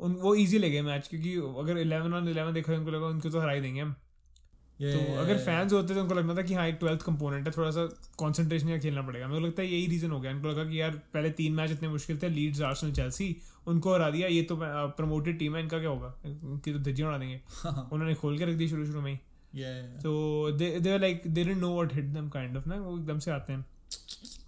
उन वो इजी लगे मैच क्योंकि अगर इलेवन ऑन इलेवन देखा उनको लगा उनको तो हरा ही देंगे हम। तो अगर फैंस होते तो उनको लगता था कि हाँ एक ट्वेल्थ कंपोनेंट है थोड़ा सा कॉन्सेंट्रेशन का खेलना पड़ेगा। मेरे को लगता है यही रीजन हो गया। उनको लगा कि यार पहले तीन मैच इतने मुश्किल थे लीड्स आर्सेनल चेल्सी उनको हरा दिया ये तो प्रमोटेड टीम है इनका क्या होगा? उनकी तो धज्जियाँ उड़ा देंगे। उन्होंने खोल के रख दी शुरू शुरू में ही। तो they they like they don't know what hit them kind of ना वो एकदम से आते हैं।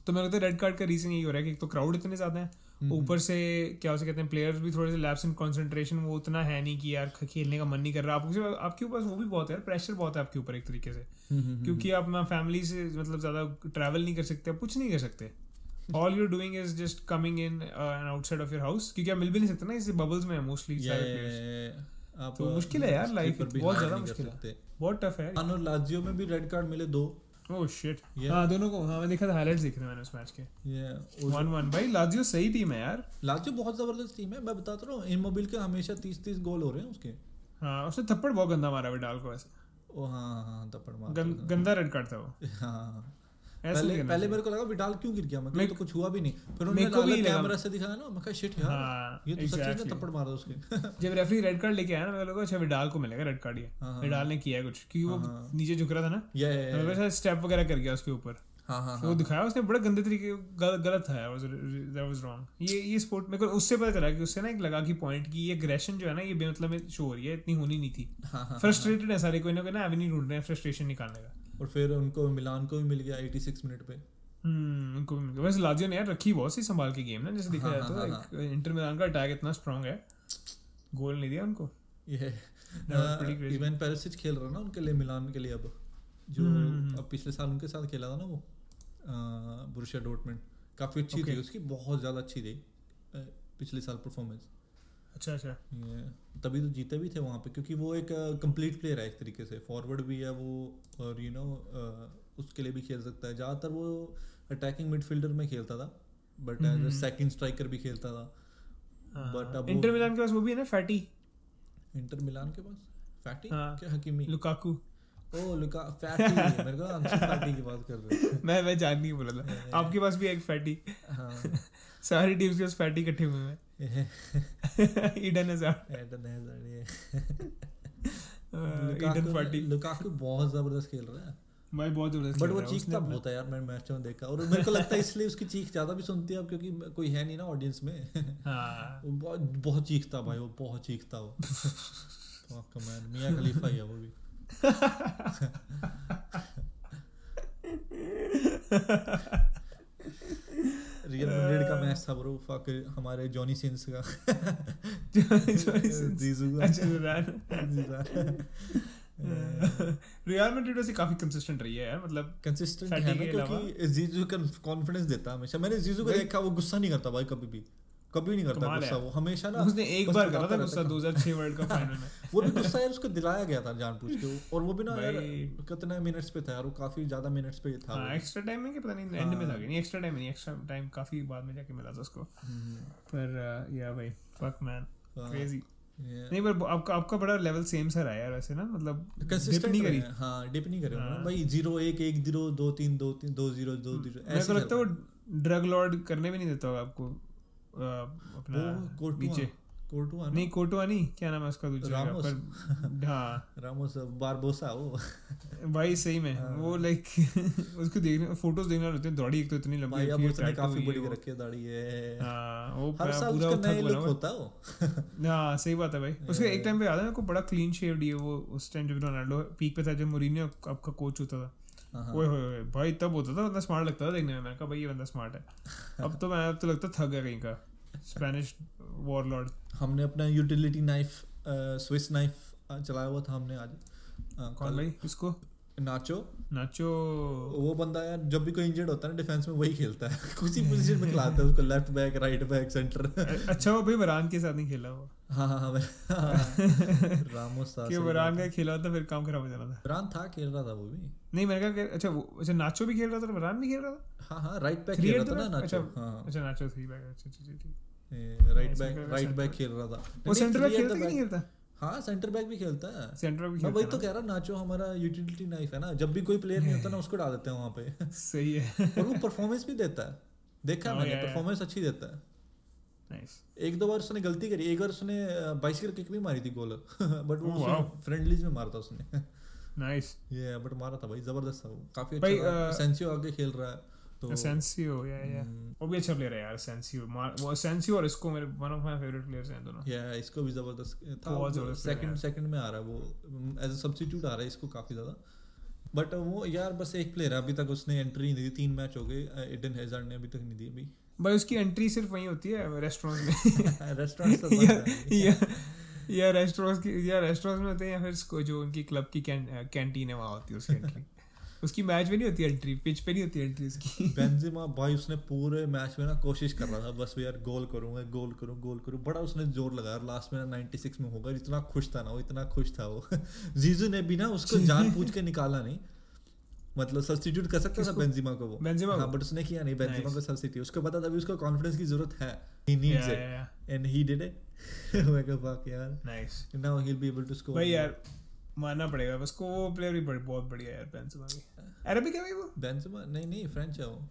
तो मेरे लगता है रेड कार्ड का रीजन यही हो रहा है कि एक तो क्राउड इतने ज़्यादा है। हम्म, ऊपर से क्या उसे कहते हैं प्लेयर्स भी थोड़े से लैप्स इन कंसंट्रेशन वो उतना है नहीं कि यार खेलने का मन नहीं कर रहा। आपके आपके ऊपर वो भी बहुत है प्रेशर बहुत है आपके ऊपर एक तरीके से। हम्म, क्योंकि आप फैमिली से मतलब ज़्यादा ट्रैवल नहीं कर सकते आप कुछ नहीं कर सकते। All you doing is just coming in and outside of your house क्योंकि आप मिल भी नहीं सकते ना इसे बबल्स में मोस्टली तो मुश्किल है यार, भी बहुत ज़्यादा मुश्किल है। बहुत टफ है। लाजियो में भी रेड कार्ड मिले दो। Oh shit Yeah. हाँ दोनों को हाँ देखा था हाइलाइट्स देखे थे मैंने उस मैच के। ये वन वन भाई लाजियो सही टीम है यार। लाजियो बहुत ज़बरदस्त टीम है। मैं बताता रहा हूँ इमोबिल के हमेशा तीस तीस गोल हो रहे हैं उसके। हाँ उसने थप्पड़ बहुत गंदा मारा विडाल को वैसे। ओ हाँ हाँ थप्पड़ तपड़ मार गंदा रेड कार्ड था वो। हाँ हाँ। पहले पहले मेरे को लगा विडाल क्यों गिर गया? मैं तो कुछ हुआ भी नहीं। फिर उन्होंने लाला कैमरा से दिखाया ना मैं कहा शिट यार हाँ ये तो सच में. थप्पड़ मारा उसके। जब रेफरी रेड कार्ड लेके आया ना मेरे को अच्छा विडाल को मिलेगा रेड कार्ड ये। हाँ, हाँ, विडाल ने किया है कुछ क्योंकि वो। नीचे झुक रहा था ना? ये स्टेप वगैरह कर गया उसके ऊपर। हाँ हाँ वो दिखाया उसने बड़े गंदे तरीके गल, गलत था दैट वाज रॉन्ग ये ये स्पोर्ट मेरे को उससे पता चला कि उससे ना एक लगा की पॉइंट की ये एग्रेशन जो है ना ये बेमतलब में शो हो रही है इतनी होनी नहीं थी। फ्रस्ट्रेटेड है सारे कोई ना कोई ना एवेन्यू ढूंढ रहे हैं फ्रस्ट्रेशन निकालने का। और फिर उनको मिलान को भी मिल गया 86 मिनट पे। हम्म उनको भी मिल गया। वैसे लाजियो ने यार रखी बहुत सी संभाल के गेम ना जैसे देखा हाँ, जाए तो हाँ, इंटर मिलान का अटैक इतना स्ट्रांग है। गोल नहीं दिया उनको। ये was इवन पेरिसिच खेल रहा ना उनके लिए मिलान के लिए अब। जो हम्म। अब पिछले साल उनके साथ खेला था ना वो बुरुशिया डॉर्टमंड काफ़ी अच्छी थी उसकी बहुत ज़्यादा अच्छी थी पिछले साल परफॉर्मेंस अच्छा अच्छा। तभी तो जीते भी थे वहाँ पे क्योंकि वो एक कंप्लीट प्लेयर है एक तरीके से। फॉरवर्ड भी है वो और यू नो उसके लिए भी खेल सकता है। ज़्यादातर वो अटैकिंग मिडफील्डर में खेलता था बट एज। सेकंड स्ट्राइकर भी खेलता था। But अब इंटर मिलान के पास वो भी है ना फैटी इंटर मिलान के पास? फैटी हाँ। क्या हकीमी लुकाकू ओ लुका फैटी मेरे को अंशु फैटी की बात कर रहे हो। मैं मैं जान नहीं बोला था। आपके पास भी एक फैटी हाँ। सारी टीम्स के पास फैटी इकट्ठे हुए हैं। ईडन हजार्ड एडन हैज़ार्ड ये ईडन फैटी लुकाकू बहुत ज़बरदस्त खेल रहा है। भाई बहुत ज़बरदस्त बट वो है, उसने अपना- बहुत है यार मैंने मैच में देखा। और मेरे को लगता है इसलिए उसकी चीख ज़्यादा भी सुनती है अब क्योंकि कोई है नहीं ना ऑडियंस में। हाँ। वो बहुत बहुत चीखता भाई वो बहुत चीखता वो। Fuck, man, मियाँ खलीफा ही है वो भी। रियल मैड्रिड का मैच था ब्रो फक हमारे जॉनी सिंस का। जॉनी सिंस जीजू का। अच्छा रियल मैड्रिड वैसे काफ़ी कंसिस्टेंट रही है मतलब कंसिस्टेंट है ना क्योंकि जीजू का कॉन्फिडेंस देता है हमेशा। मैंने जीजू को देखा वो गुस्सा नहीं करता भाई कभी भी। कभी नहीं करता गुस्सा वो हमेशा ना उसने एक बार करा था गुस्सा 2006 वर्ल्ड कप फाइनल में। वो भी गुस्सा यार उसको दिलाया गया था जानबूझ के। वो- और वो भी ना यार कितने मिनट्स पे था यार वो काफ़ी ज़्यादा मिनट्स पे था हाँ। एक्स्ट्रा टाइम में कि पता नहीं एंड में था हाँ। नहीं एक्स्ट्रा टाइम नहीं एक्स्ट्रा टाइम काफ़ी बाद में जाके मिला था उसको। हम्म, पर या भाई फक मैन हाँ, क्रेजी. नहीं पर आपका आपका बड़ा लेवल सेम सा रहा है यार वैसे ना मतलब कंसिस्टेंट नहीं करी। हाँ डिप नहीं करे हाँ। भाई ज़ीरो एक एक ज़ीरो दो तीन दो तीन दो ज़ीरो दो ज़ीरो मेरे ऐसे लगता है वो ड्रग लॉर्ड करने भी नहीं देता होगा आपको। अपना नीचे। कोर्टुआ नहीं नहीं क्या नाम है उसका दूसरे। पर हाँ। रामोस बारबोसा वो। भाई सही में। हाँ। वो लाइक उसको देखने फ़ोटोज़ देखने वाले होते हैं दौड़ी एक तो इतनी लंबी होती है, काफ़ी बड़ी रखी है दाढ़ी है हाँ वो हर साल पूरा उसका नया लुक होता है वो। हाँ सही बात है भाई। उसके एक टाइम पे याद है मेरे को बड़ा क्लीन शेव्ड ये वो उस टाइम जब रोनाल्डो पीक पे था जब मोरिनियो आपका कोच होता था। ओए होए होए, भाई तब होता था बंदा स्मार्ट लगता था देखने में मैंने कहा भाई ये बंदा स्मार्ट है अब तो मैं तो लगता थक गया कहीं का स्पेनिश वॉरलॉर्ड हमने अपना यूटिलिटी नाइफ स्विस नाइफ चलाया हुआ था हमने आज। अ, कौन भाई? इसको नाचो। नाचो। वो बंदा यार जब भी कोई इंजर्ड होता है ना डिफेंस में वही खेलता है। उसी पोजीशन में खिलाता है उसको left back right back centre अच्छा वो भाई वरान के साथ नहीं खेला वो। हाँ हाँ हाँ रामोस था कि सही का खेला था फिर काम खराब हो जाना था। था खेल रहा था वो भी। नहीं मैंने कहा अच्छा वो अच्छा नाचो भी खेल रहा था और भी खेल रहा था? हाँ हाँ राइट बैक खेल रहा था ना नाचो। अच्छा, हाँ। अच्छा नाचो थ्री बैक अच्छा अच्छा अच्छा, ठीक। राइट बैक राइट बैक खेल रहा था। वो सेंटर बैक खेलता कि नहीं खेलता? हाँ सेंटर बैक भी खेलता है। सेंटर बैक वही तो कह रहा नाचो हमारा यूटिलिटी नाइफ है ना। जब भी कोई प्लेयर नहीं होता ना उसको डाल देते हैं वहाँ पे। सही है। और वो परफॉर्मेस भी देता है। देखा Oh, मैंने. परफॉर्मेंस अच्छी देता है। एक दो बार उसने गलती करी। एक बार उसने बाइसिकल किक भी मारी थी गोल। बट वो Oh, wow. फ्रेंडलीज में मारा था उसने। नाइस ये बट मारा था भाई। ज़बरदस्त था वो। काफ़ी अच्छा सेंसियो आगे खेल रहा है तो असेंसियो या या वो भी अच्छा प्लेयर है यार असेंसियो वो असेंसियो और इसको मेरे one of my favourite players हैं दोनों। या इसको भी ज़बरदस्त था। सेकंड सेकंड में आ रहा है वो। एज अ सब्स्टिट्यूट आ रहा है इसको काफ़ी ज़्यादा। बट वो यार बस एक प्लेयर है। अभी तक उसने एंट्री नहीं दी। तीन मैच हो गए। एडन हेजार्ड ने अभी तक नहीं दी अभी। भाई उसकी एंट्री सिर्फ़ वहीं होती है रेस्टोरेंट में। रेस्टोरेंट तो या या या रेस्टोरेंट्स की या रेस्टोरेंट्स में होते हैं या फिर जो उनकी क्लब की कैंटीन है वहाँ होती है उसकी एंट्री उसकी मैच में नहीं होती एंट्री पिच पे नहीं होती एंट्री उसकी। बेंजेमा भाई उसने पूरे मैच में ना कोशिश कर रहा था बस यार गोल करूँगा गोल करूँ गोल करूँ। बड़ा उसने ज़ोर लगाया लास्ट में ना 96 में होगा इतना खुश था ना वो इतना खुश था वो। जीजू ने भी ना उसको जान पूछ के निकाला नहीं मतलब सब्स्टिट्यूट कर सकता था? बेंजेमा को वो। बेंजेमा हाँ को? बट उसने किया नहीं बेंजेमा Nice. को सब्स्टिट्यूट उसको पता था अभी उसको कॉन्फिडेंस की ज़रूरत है। He needs it and he did it मैं कहा fuck यार. Nice now he will be able to score भाई यार मानना पड़ेगा। उसको वो प्लेयर भी बड़ी बहुत बढ़िया है यार बेंजेमा भी। अरबिक है भाई वो? बेंजेमा? नहीं नहीं फ्रेंच है वो।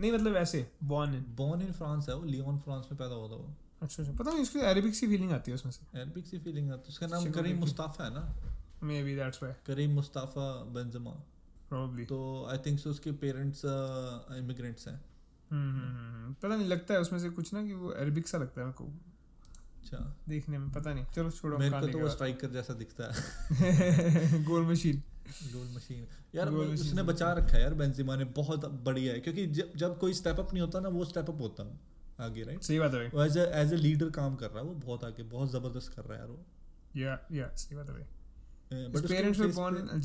नहीं मतलब ऐसे born in born in France है वो लियोन फ्रांस में पैदा हुआ था वो। अच्छा अच्छा। पता नहीं उसकी अरबिक सी फीलिंग आती है उसमें से। अरबिक सी फीलिंग आती है। उसका नाम करीम। मुस्ताफा है ना? Maybe that's why Karim Mustafa Benzema probably तो आई थिंक सो उसके पेरेंट्स इमिग्रेंट्स हैं। हम्म पता नहीं लगता है उसमें से कुछ ना कि वो अरबिक सा लगता है मेरे को। अच्छा। देखने में पता नहीं। चलो छोड़ो मेरे को तो वो स्ट्राइकर जैसा दिखता है। गोल मशीन। गोल मशीन। यार वो machine उसने बचा रखा है यार बेंजेमा ने। बहुत बढ़िया है क्योंकि जब जब कोई स्टेप अप नहीं होता ना वो स्टेप अप होता आगे राइट सही बात है वो एज एज ए लीडर काम कर रहा है वो बहुत आगे बहुत ज़बरदस्त कर रहा है यार वो। या या सही बात है भाई। But His parents were born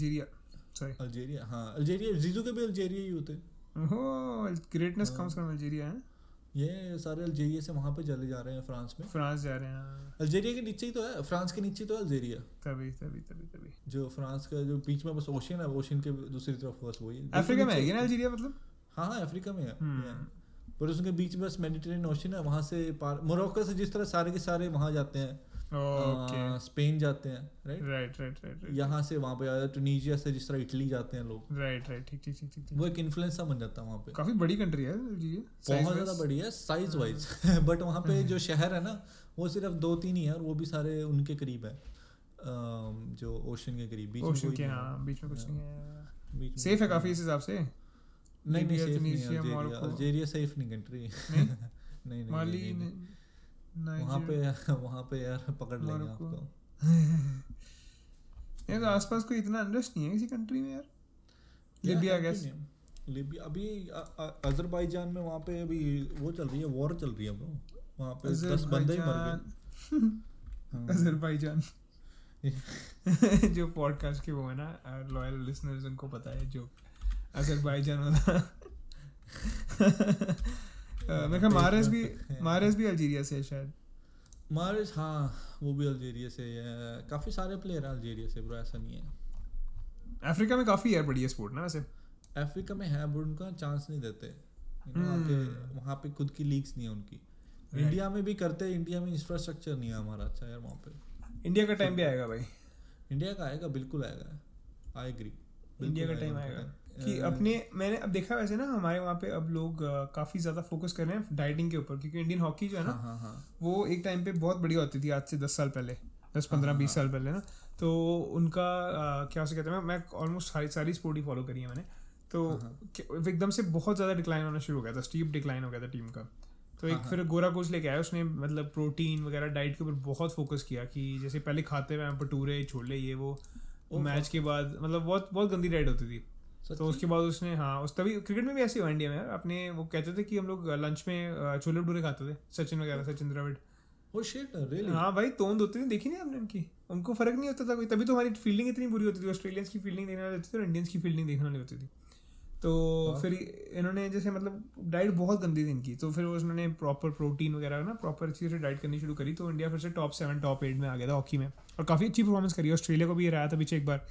Algeria हाँ अल्जीरिया जीजू के भी अल्जीरिया ही होते Oh, greatness हाँ। comes from Algeria, ये सारे अल्जीरिया से वहाँ पे चले जा रहे हैं फ्रांस में। फ्रांस जा रहे हैं अल्जीरिया के नीचे ही तो है फ्रांस के नीचे तो है अल्जीरिया। तभी तभी तभी तभी। जो फ्रांस का जो बीच में बस ओशन है ओशन के दूसरी तरफ़ बस वही अफ्रीका में है ना अल्जीरिया मतलब? हाँ हाँ अफ्रीका में है हम्म। पर उसके बीच में बस मेडिटेरियन ओशन है वहाँ से पार मोरक्को से जिस तरह सारे के सारे वहाँ जाते हैं स्पेन जाते हैं राइट राइट राइट राइट यहाँ से वहाँ पे जाते हैं टूनीजिया से जिस तरह इटली जाते हैं लोग। राइट राइट ठीक ठीक ठीक वो एक इन्फ्लुएंस सा बन जाता है वहाँ पे। काफ़ी बड़ी कंट्री है बहुत ज़्यादा बड़ी है साइज़ हाँ। वाइज बट वहाँ पे जो शहर है ना वो सिर्फ़ दो तीन ही है और वो भी सारे उनके करीब है। जो ओशन के करीब बीच में कोई है। हाँ बीच में कुछ हाँ। नहीं है। सेफ़ है काफ़ी इस हिसाब से? नहीं नहीं सेफ़ नहीं है अल्जीरिया सेफ़ नहीं कंट्री नहीं? नहीं माली वहाँ पे वहाँ पे यार पकड़ लेंगे। आपको। ये तो आसपास कोई इतना इंटरेस्ट नहीं है किसी कंट्री में यार। लिबिया है। गैस? लिबिया अभी अजरबैजान में वहाँ पे अभी वो चल रही है वॉर चल रही है ब्रो वहाँ पे दस बंदे ही मर गए। हाँ। अजरबैजान जो पॉडकास्ट के वो है ना लॉयल लिसनर्स उनको पता है जो अजरबैजान वाला। मैं कहा मारेस भी मारेस भी अल्जीरिया से है शायद। मारिस हाँ वो भी अल्जीरिया से है। काफ़ी सारे प्लेयर हैं अल्जीरिया से ब्रो ऐसा नहीं है। अफ्रीका में काफ़ी यार बढ़िया स्पोर्ट ना वैसे। अफ्रीका में है बट उनका चांस नहीं देते। आके वहाँ पे खुद की लीग्स नहीं है उनकी। इंडिया में भी करते हैं इंडिया में इंफ्रास्ट्रक्चर नहीं है हमारा अच्छा यार वहाँ पे। इंडिया का टाइम भी आएगा भाई। इंडिया का आएगा बिल्कुल आएगा। आई एग्री इंडिया का टाइम आएगा. कि अपने मैंने अब देखा वैसे ना हमारे वहाँ पे अब लोग काफ़ी ज़्यादा फोकस कर रहे हैं डाइटिंग के ऊपर क्योंकि इंडियन हॉकी जो है ना हाँ हाँ हाँ। वो एक टाइम पे बहुत बढ़िया होती थी आज से दस साल पहले दस पंद्रह हाँ, बीस साल पहले ना। तो उनका अ, क्या उसे कहते हैं मैं ऑलमोस्ट सारी सारी स्पोर्ट ही फॉलो करी है मैंने। तो हाँ, हाँ। एकदम से बहुत ज़्यादा डिक्लाइन होना शुरू हो गया था स्टीप डिक्लाइन हो गया था टीम का। तो एक हाँ, हाँ। फिर गोरा कोच लेके आया उसने मतलब प्रोटीन वगैरह डाइट के ऊपर बहुत फोकस किया कि जैसे पहले खाते हुए भटूरे छोले ये वो मैच के बाद मतलब बहुत बहुत गंदी डाइट होती थी। तो उसके बाद उसने हाँ उस तभी क्रिकेट में भी ऐसे हुआ इंडिया में। अपने वो कहते थे कि हम लोग लंच में छोले भटूरे खाते थे सचिन वगैरह Sachin Dravid. Oh shit, really? हाँ भाई तोंद होती थी देखी नहीं आपने उनकी? उनको फ़र्क नहीं होता था कोई। तभी तो हमारी फील्डिंग इतनी बुरी होती थी ऑस्ट्रेलियंस की फील्डिंग देखने वाली होती थी और इंडियंस की फील्डिंग देखने वाली होती थी। तो फिर इन्होंने जैसे मतलब डाइट बहुत गंदी थी इनकी। तो फिर उन्होंने प्रॉपर प्रोटीन वगैरह ना प्रॉपर अच्छी से डाइट करनी शुरू करी। तो इंडिया फिर से टॉप सेवन टॉप एट में आ गया था हॉकी में। और काफ़ी अच्छी परफॉर्मेंस करी। ऑस्ट्रेलिया को भी हराया था पीछे एक बार।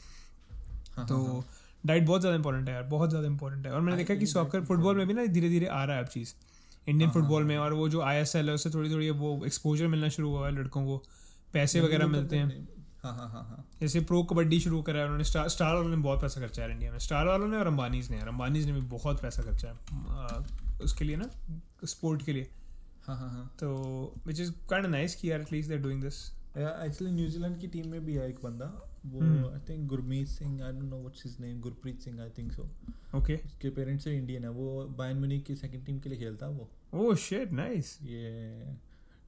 हाँ, तो हाँ, हाँ। डाइट बहुत ज़्यादा इंपॉर्टेंट है यार बहुत ज़्यादा इंपॉर्टेंट है। और मैंने I देखा कि सॉकर फुटबॉल में भी ना धीरे धीरे आ रहा है अब चीज़ इंडियन हाँ, फुटबॉल हाँ, में। और वो जो आई एस एल है उससे थोड़ी थोड़ी वो एक्सपोजर मिलना शुरू हुआ है लड़कों को। पैसे वगैरह मिलते हैं। हाँ हाँ हाँ हाँ। जैसे प्रो कबड्डी शुरू करा है उन्होंने स्टार स्टार वालों ने बहुत पैसा खर्चा है इंडिया में। स्टार वालों ने और अंबानीज ने अंबानीज ने भी बहुत पैसा खर्चा है उसके लिए ना स्पोर्ट के लिए। हाँ हाँ हाँ। तो विच इज़ काइंड नाइस कि यार at least they doing this actually New Zealand की टीम में भी है एक बंदा। वो। I think Gurmeet Singh I don't know what's his name Gurpreet Singh I think so okay उसके पेरेंट्स से इंडियन है वो बायन म्यूनिख की सेकंड टीम के लिए खेलता है वो। ओह शिट नाइस ये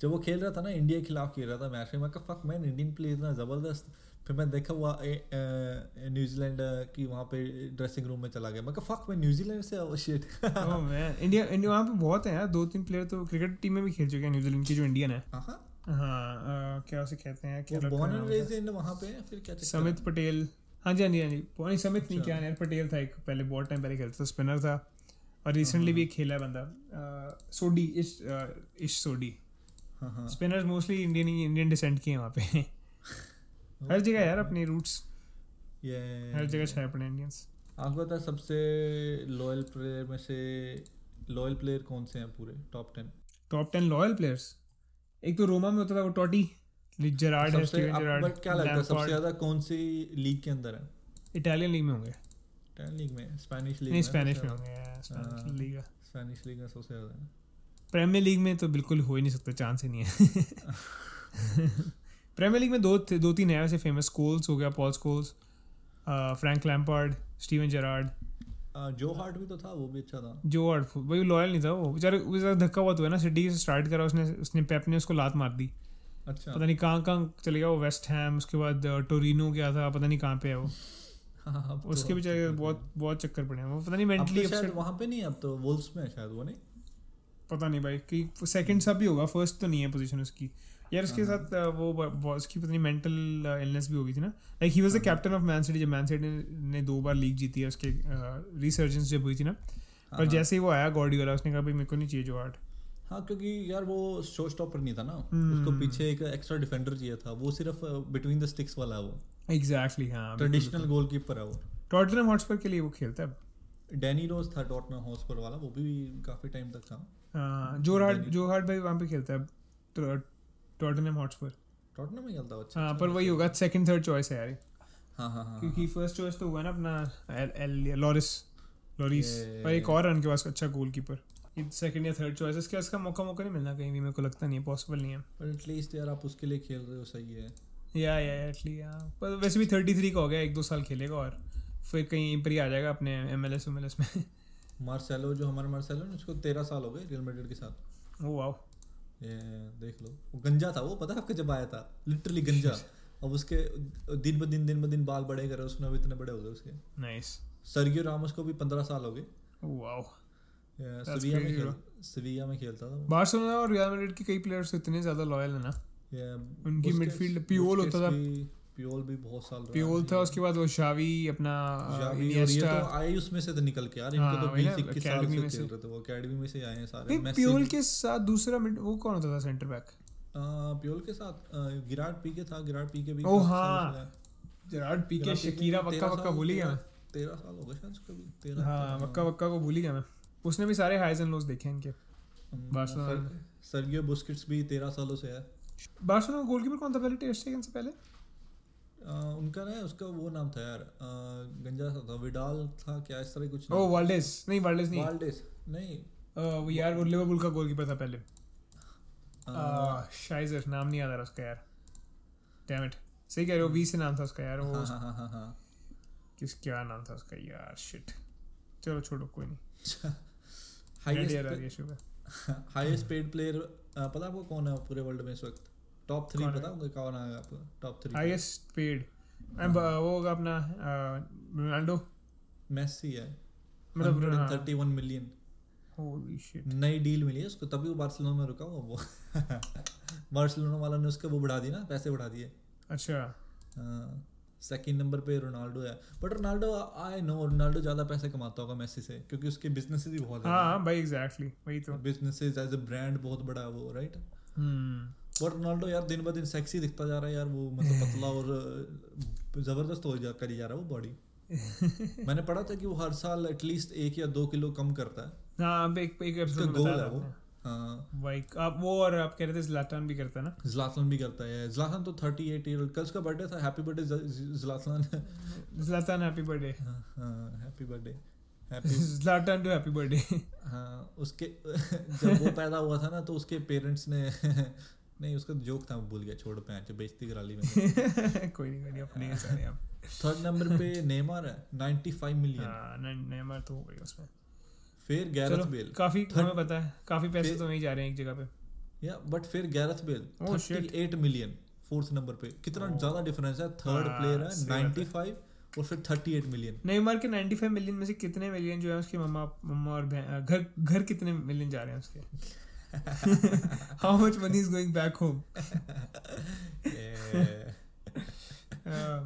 जब वो खेल रहा था ना इंडिया के खिलाफ खेल रहा था मैच में मैं कहा फक मैन इंडियन प्ले इतना ज़बरदस्त. फिर मैं देखा हुआ न्यूजीलैंड की वहाँ पे ड्रेसिंग रूम में चला गया। मैं कहा फक मैं न्यूजीलैंड से oh shit oh man India India वहाँ पे बहुत है यार दो तीन प्लेयर तो क्रिकेट टीम में भी खेल चुके हैं न्यूजीलैंड की जो इंडियन है हाँ। हाँ क्या उसे कहते हैं? क्या बॉर्न एंड रेज इन वहाँ पे फिर क्या समित पटेल। हाँ जी हाँ जी हाँ जी। नहीं समित नहीं अच्छा। क्या यार पटेल था एक पहले बहुत टाइम पहले खेलता था स्पिनर था। और रिसेंटली भी एक खेला है बंदा। सोडी इश इश सोडी। हाँ हाँ। Spinners mostly Indian Indian descent के हैं वहाँ पे। हर जगह यार अपने रूट्स ये हर जगह छाए अपने इंडियंस आपको पता सबसे लॉयल प्लेयर में से लॉयल प्लेयर कौन से हैं पूरे? Top ten top ten loyal players एक तो रोमा में होता था वो टॉटी जेरार्ड है स्टीवन जेरार्ड but क्या लगता है सबसे ज़्यादा कौन सी लीग के अंदर है? इटालियन लीग में होंगे। टेन लीग में स्पेनिश लीग नहीं स्पेनिश में होंगे स्पेनिश हाँ। लीग स्पेनिश लीग में सबसे ज़्यादा। प्रीमियर लीग में तो बिल्कुल हो ही नहीं सकता चांस ही नहीं है। प्रीमियर लीग में दो दो तीन है वैसे फ़ेमस स्कोल्स हो गया Paul Scholes Frank Lampard Steven Gerrard जो हार्ट भी तो था वो भी अच्छा था। जो आर्ट वही लॉयल नहीं था वो। बेचारे बेचारा धक्का हुआ तो है ना सिटी से स्टार्ट करा उसने उसने पेप ने उसको लात मार दी। अच्छा। पता नहीं कहाँ कहाँ चले गया वो वेस्ट हैम उसके बाद टोरिनो गया था पता नहीं कहाँ पे है वो। हाँ, अब तो- उसके बेचारे बहुत बहुत चक्कर पड़े हैं। वो पता नहीं मेंटली तो वहाँ पे नहीं अब तो वोल्स में शायद वो नहीं? पता नहीं भाई कि सेकंड सब भी होगा फ़र्स्ट तो नहीं है पोजीशन उसकी। यार उसके हाँ। साथ uh, वो उसकी पता नहीं मेंटल इलनेस भी हो गई थी ना? Like he was the. Captain of Man City जब मैन सिटी ने दो बार लीग जीती है उसके रिसर्जेंस जब हुई थी ना? हाँ, पर हाँ। जैसे ही वो आया गॉर्डियोला उसने कहा भाई मेरे को नहीं चाहिए जो आर्ट हाँ क्योंकि यार वो शो स्टॉपर नहीं था ना? हम्म। उसको पीछे एक एक्स्ट्रा डिफेंडर चाहिए था। वो सिर्फ़ बिटवीन द स्टिक्स वाला वो। एग्जैक्टली हाँ ट्रेडिशनल गोलकीपर है वो। टॉटनहम हॉटस्पर के लिए वो खेलता है? डैनी रोज था टॉटनहम हॉटस्पर वाला वो भी काफ़ी टाइम तक था। हाँ, जो हार्ट जो हार्ट भाई वहाँ पे खेलता है तो टॉटनहम हॉटस्पर टॉटनहम में खेलता है अच्छा हाँ पर वही। होगा सेकंड थर्ड चॉइस है यार हाँ हाँ हाँ क्योंकि फ़र्स्ट चॉइस तो हुआ ना अपना लॉरिस लॉरिस पर एक और रन के पास अच्छा गोलकीपर सेकंड या थर्ड चॉइस इसका इसका मौका मौका नहीं मिलना कहीं भी मेरे को लगता नहीं है पॉसिबल नहीं है। पर एटलीस्ट यार आप उसके लिए खेल रहे हो सही है। या या एटली या पर वैसे भी थर्टी थ्री का हो गया एक दो साल खेलेगा और फिर कहीं पर ही आ जाएगा अपने M L S M L S में। मार्सेलो जो हमारा मार्सेलो है उसको तेरह साल हो गए रियल मैड्रिड के साथ। ओ वाओ ये देख लो। वो गंजा था वो पता है आपको जब आया था? लिटरली गंजा। अब उसके दिन ब दिन दिन ब दिन बाल बड़े करे उसने अभी इतने बड़े हो गए उसके। नाइस सर्गियो रामोस को भी पंद्रह साल हो गए। वाओ सेविया में खेल सविया में खेलता था बार्सिलोना और रियल मैड्रिड के कई प्लेयर्स इतने ज़्यादा लॉयल है ना? उनकी मिडफील्ड पियोल होता था। पियोल भी बहुत साल रहा पियोल था उसके बाद वो शावी अपना इनिएस्टा तो आए उसमें से तो निकल के यार हाँ, इनके तो वही ना, 20 21 साल से में खेल। रहे थे वो एकेडमी में से आए हैं सारे मेसी पियोल के साथ दूसरा मिड वो कौन होता था सेंटर बैक पियोल के साथ आ, पीके था गिराट पीके भी काफ़ी हाँ। जेरार्ड पीके शकीरा वक्का साल- भूल ही गया मैं। तेरह- तेरह साल हो गए शायद उसको भी तेरह हाँ वक्का वक्का को भूल ही गया मैं। उसने भी सारे हाइज एंड लोस देखे हैं इनके। बार्सिलोना सर्गियो बुस्केट्स भी तेरह सालों से है। बार्सिलोना गोलकीपर कौन था पहले? टेस्ट सेकंड से पहले? उनका ना उसका वो नाम था यार गंजा सा था विडाल था क्या इस तरह कुछ ओ वाल्डेस। नहीं वाल्डेस नहीं। वाल्डेस नहीं। वो यार वो लिवरपूल का गोलकीपर था पहले। शाइजर नाम नहीं याद आ रहा उसका यार। डैम इट सही कह रहे हो वी से नाम था उसका यार वो हाँ हाँ हाँ हाँ हाँ। किस क्या नाम था उसका यार शिट चलो छोड़ो कोई नहीं। हाईएस्ट हाईएस्ट पेड प्लेयर पता है आपको कौन है पूरे वर्ल्ड में इस वक्त? टॉप थ्री है? है कौन है आपको? टॉप थ्री हाईएस्ट पेड वो होगा अपना रोनाल्डो। मेसी है। मतलब हाँ। 131 मिलियन होली शिट नई डील मिली है उसको तभी वो बार्सिलोना में रुका हुआ वो। बार्सिलोना वाला ने उसका वो बढ़ा दिया ना पैसे बढ़ा दिए। अच्छा। सेकंड नंबर पे रोनाल्डो है। But Ronaldo I know Ronaldo ज़्यादा पैसे कमाता होगा मेसी से क्योंकि उसके बिज़नेस भी बहुत हाँ हाँ। भाई एग्जैक्टली वही तो। बिजनेसेस एज अ ब्रांड बहुत बड़ा है वो राइट और रोनाल्डो यार दिन ब दिन सेक्सी दिखता जा रहा है यार वो मतलब पतला और ज़बरदस्त हो जा करी जा रहा है वो बॉडी मैंने पढ़ा था कि वो हर साल एटलीस्ट एक या दो किलो कम करता है. हाँ एक एक एपिसोड गोल है वो। हाँ. भाई आप वो और आप कह रहे थे zlatan भी करता है ना? जलासन भी करता है. जलासन तो थर्टी एट ईयर कल उसका बर्थडे था. Happy birthday Zlatan zlatan. Happy birthday हाँ happy birthday zlatan too happy birthday हाँ उसके जब वो पैदा हुआ था ना तो उसके पेरेंट्स ने नहीं उसका जोक था भूल गया छोड़ पे आज बेइज्जती करा ली मैंने। कोई नहीं कोई नहीं अपने हैं सारे आप। थर्ड नंबर पे नेमार है 95 मिलियन हाँ नेमार तो हो गई उसमें। फिर गैरथ बेल काफ़ी हमें पता है काफ़ी पैसे तो नहीं जा रहे हैं एक जगह पे। या बट फिर Gareth Bale Oh, shit. 38 million fourth number पे। कितना Oh. ज़्यादा डिफरेंस है थर्ड हाँ, प्लेयर है बात 95 और फिर 38 मिलियन नेमार के 95 मिलियन में से कितने मिलियन जो है उसके मम्मा मम्मा और घर घर कितने मिलियन जा रहे हैं उसके? How much money is going back home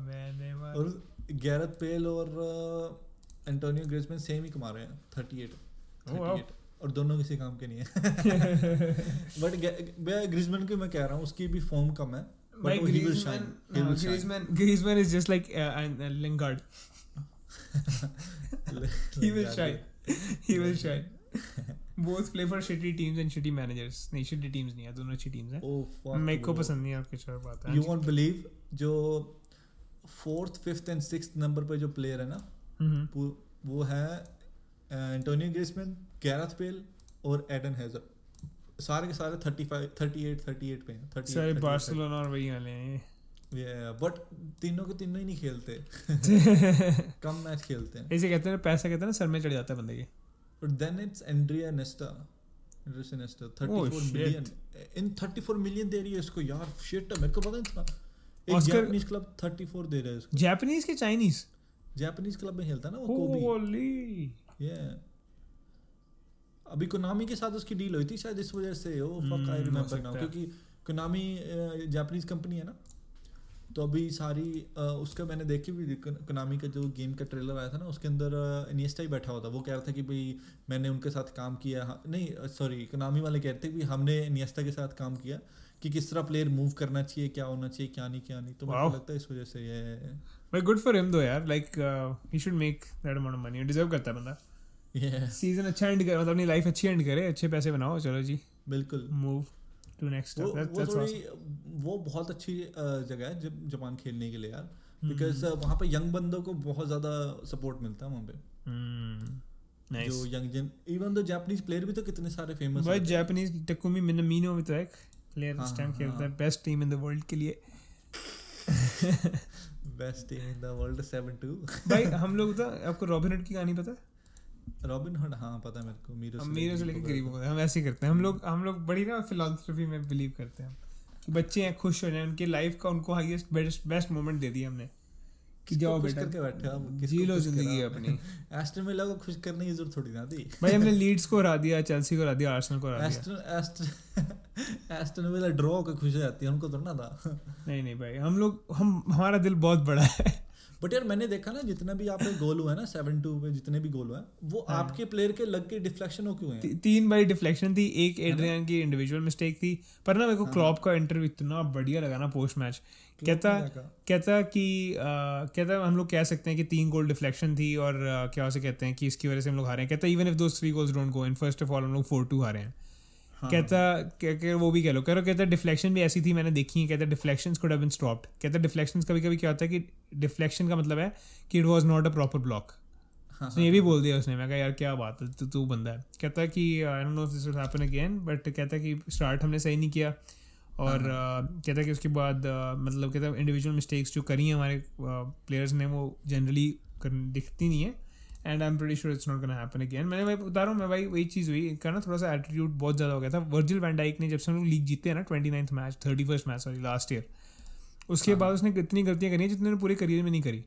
man Neymar और गैरथ बेल और एंटोनियो ग्रिजमैन सेम ही कमा रहे हैं 38 Oh, wow. 38 और दोनों किसी काम के नहीं है। बट ग्रिजमैन की मैं कह रहा हूँ उसकी भी फॉर्म कम है but he will shine. Griezmann He will shine. Griezmann Griezmann is just like Lingard he will shine. He will shine. both play for shitty teams and shitty managers. नहीं shitty teams नहीं है दोनों अच्छी teams हैं। Oh, मेरे को. पसंद नहीं है आपकी और बात। है यू वॉन्ट बिलीव जो fourth fifth and six number पे जो प्लेयर है ना हम्म। वो है एंटोनियो ग्रिजमैन गैरथ बेल और एडन हेजर सारे के सारे 35 38 38 पे हैं 38 सारे बार्सिलोना और वही वाले हैं। बट तीनों के तीनों ही नहीं खेलते। कम मैच खेलते हैं। ऐसे कहते हैं पैसा कहते हैं ना सर में चढ़ जाता है बंदे के। और then it's Andrea Nesta Andrea Nesta 34 Oh. Million in 34 million दे रही है इसको यार शिट मेरे को पता नहीं था एक जापानीज क्लब 34 दे रहा है इसको। जापानीज के चाइनीज़ जापानीज क्लब में खेलता ना वो कोबी होली ये अभी कोनामी के साथ उसकी डील हुई थी शायद इस वजह से। Oh fuck I remember now क्योंकि कोनामी जापानीज कंपनी है ना। तो अभी सारी उसका मैंने देखी भी कोनामी का जो गेम का ट्रेलर आया था ना उसके अंदर इनिएस्टा ही बैठा हुआ था। वो कह रहा था कि भाई मैंने उनके साथ काम किया नहीं सॉरी कोनामी वाले कह रहे थे कि हमने इनिएस्टा के साथ काम किया कि किस तरह प्लेयर मूव करना चाहिए क्या होना चाहिए क्या नहीं क्या नहीं। तो. को लगता है इस वजह से ये भाई गुड फॉर हिम दो यार। Like he should make that amount of money deserve करता है बंदा। सीज़न अच्छा एंड करे मतलब अपनी लाइफ अच्छी एंड करे अच्छे पैसे बनाओ चलो जी। बिल्कुल। मूव टू नेक्स्ट वो स्टेप वो दैट्स थोड़ी वो बहुत अच्छी जगह है जब जापान खेलने के लिए यार। Because Hmm. वहाँ पे यंग बंदों को बहुत ज़्यादा सपोर्ट मिलता है वहाँ पे। जो यंग जन इवन तो जापानीज प्लेयर भी तो कितने सारे फ़ेमस भाई जापानीज टकुमी मिनामिनो भी तो एक प्लेयर हाँ, इस टाइम हाँ, खेलता है। हाँ। Best team in the world के लिए। Best team in the world भाई हम लोग तो आपको रॉबिन हुड की कहानी पता है? रॉबिन हुड हाँ पता है मेरे को मीरो हम मीरों से लेकर गरीबों को हम ऐसे ही करते हैं। हम लोग हम लोग बड़ी ना फिलोसफी में बिलीव करते हैं कि बच्चे हैं खुश हो जाए उनकी लाइफ का उनको हाईएस्ट बेस्ट बेस्ट मोमेंट दे दिया हमने कि जाओ बेटा करके बैठे आप जी लो ज़िंदगी अपनी। एस्टन विला को खुश करने की ज़रूरत थोड़ी ना थी। भाई हमने लीड्स को हरा दिया चेल्सी को हरा दिया आर्सेनल को हरा दिया। एस्टन एस्टन विला ड्रॉ को खुश हो जाती है उनको तो ना था। नहीं नहीं भाई हम लोग हम हमारा दिल बहुत बड़ा है। बट यार मैंने देखा ना जितना भी आपके गोल हुआ है ना सेवन टू पे जितने भी गोल हुआ है वो हाँ। आपके प्लेयर के लग के डिफ्लेक्शन हो क्यों है? ती, तीन बारी डिफ्लेक्शन थी एक एड्रियन की इंडिविजुअल मिस्टेक थी। पर ना मेरे को क्लॉप का इंटरव्यू इतना बढ़िया लगा ना पोस्ट मैच कहता कहता कि आ, कहता हम लोग कह सकते हैं कि तीन गोल डिफ्लेक्शन थी और आ, क्या उसे कहते हैं कि इसकी वजह से हम लोग हारे हैं। कहता even if those three goals don't go in first of all हम लोग फोर टू हारे हैं। कहता कह के वो भी कह लो कह रहा कहता डिफ्लेक्शन भी ऐसी थी मैंने देखी है कहता deflection could have been stopped कहता डिफ्लेक्शन कभी कभी क्या होता है कि डिफ्लेक्शन का मतलब है कि it was not a proper block हाँ, उसने ये भी बोल दिया उसने मैं कहा यार क्या बात है तू तू बंदा है। कहता है कि I don't know this will happen again but कहता है कि स्टार्ट हमने सही नहीं किया। और uh, कहता है कि उसके बाद uh, मतलब कहता है इंडिविजुअल मिस्टेक्स जो करी हैं हमारे प्लेयर्स ने वो जनरली दिखती नहीं है। And I am pretty sure it's not gonna happen again मैंने भाई बता रहा हूँ मैं भाई वही चीज़ हुई इनका ना थोड़ा सा एटीट्यूड बहुत ज़्यादा हो गया था। वर्जिल वैंडाइक ने जब से हम लोग लीग जीते हैं ना twenty ninth match thirty first match sorry last year उसके बाद उसने इतनी गलतियाँ करी हैं जितने पूरे करियर में नहीं करी।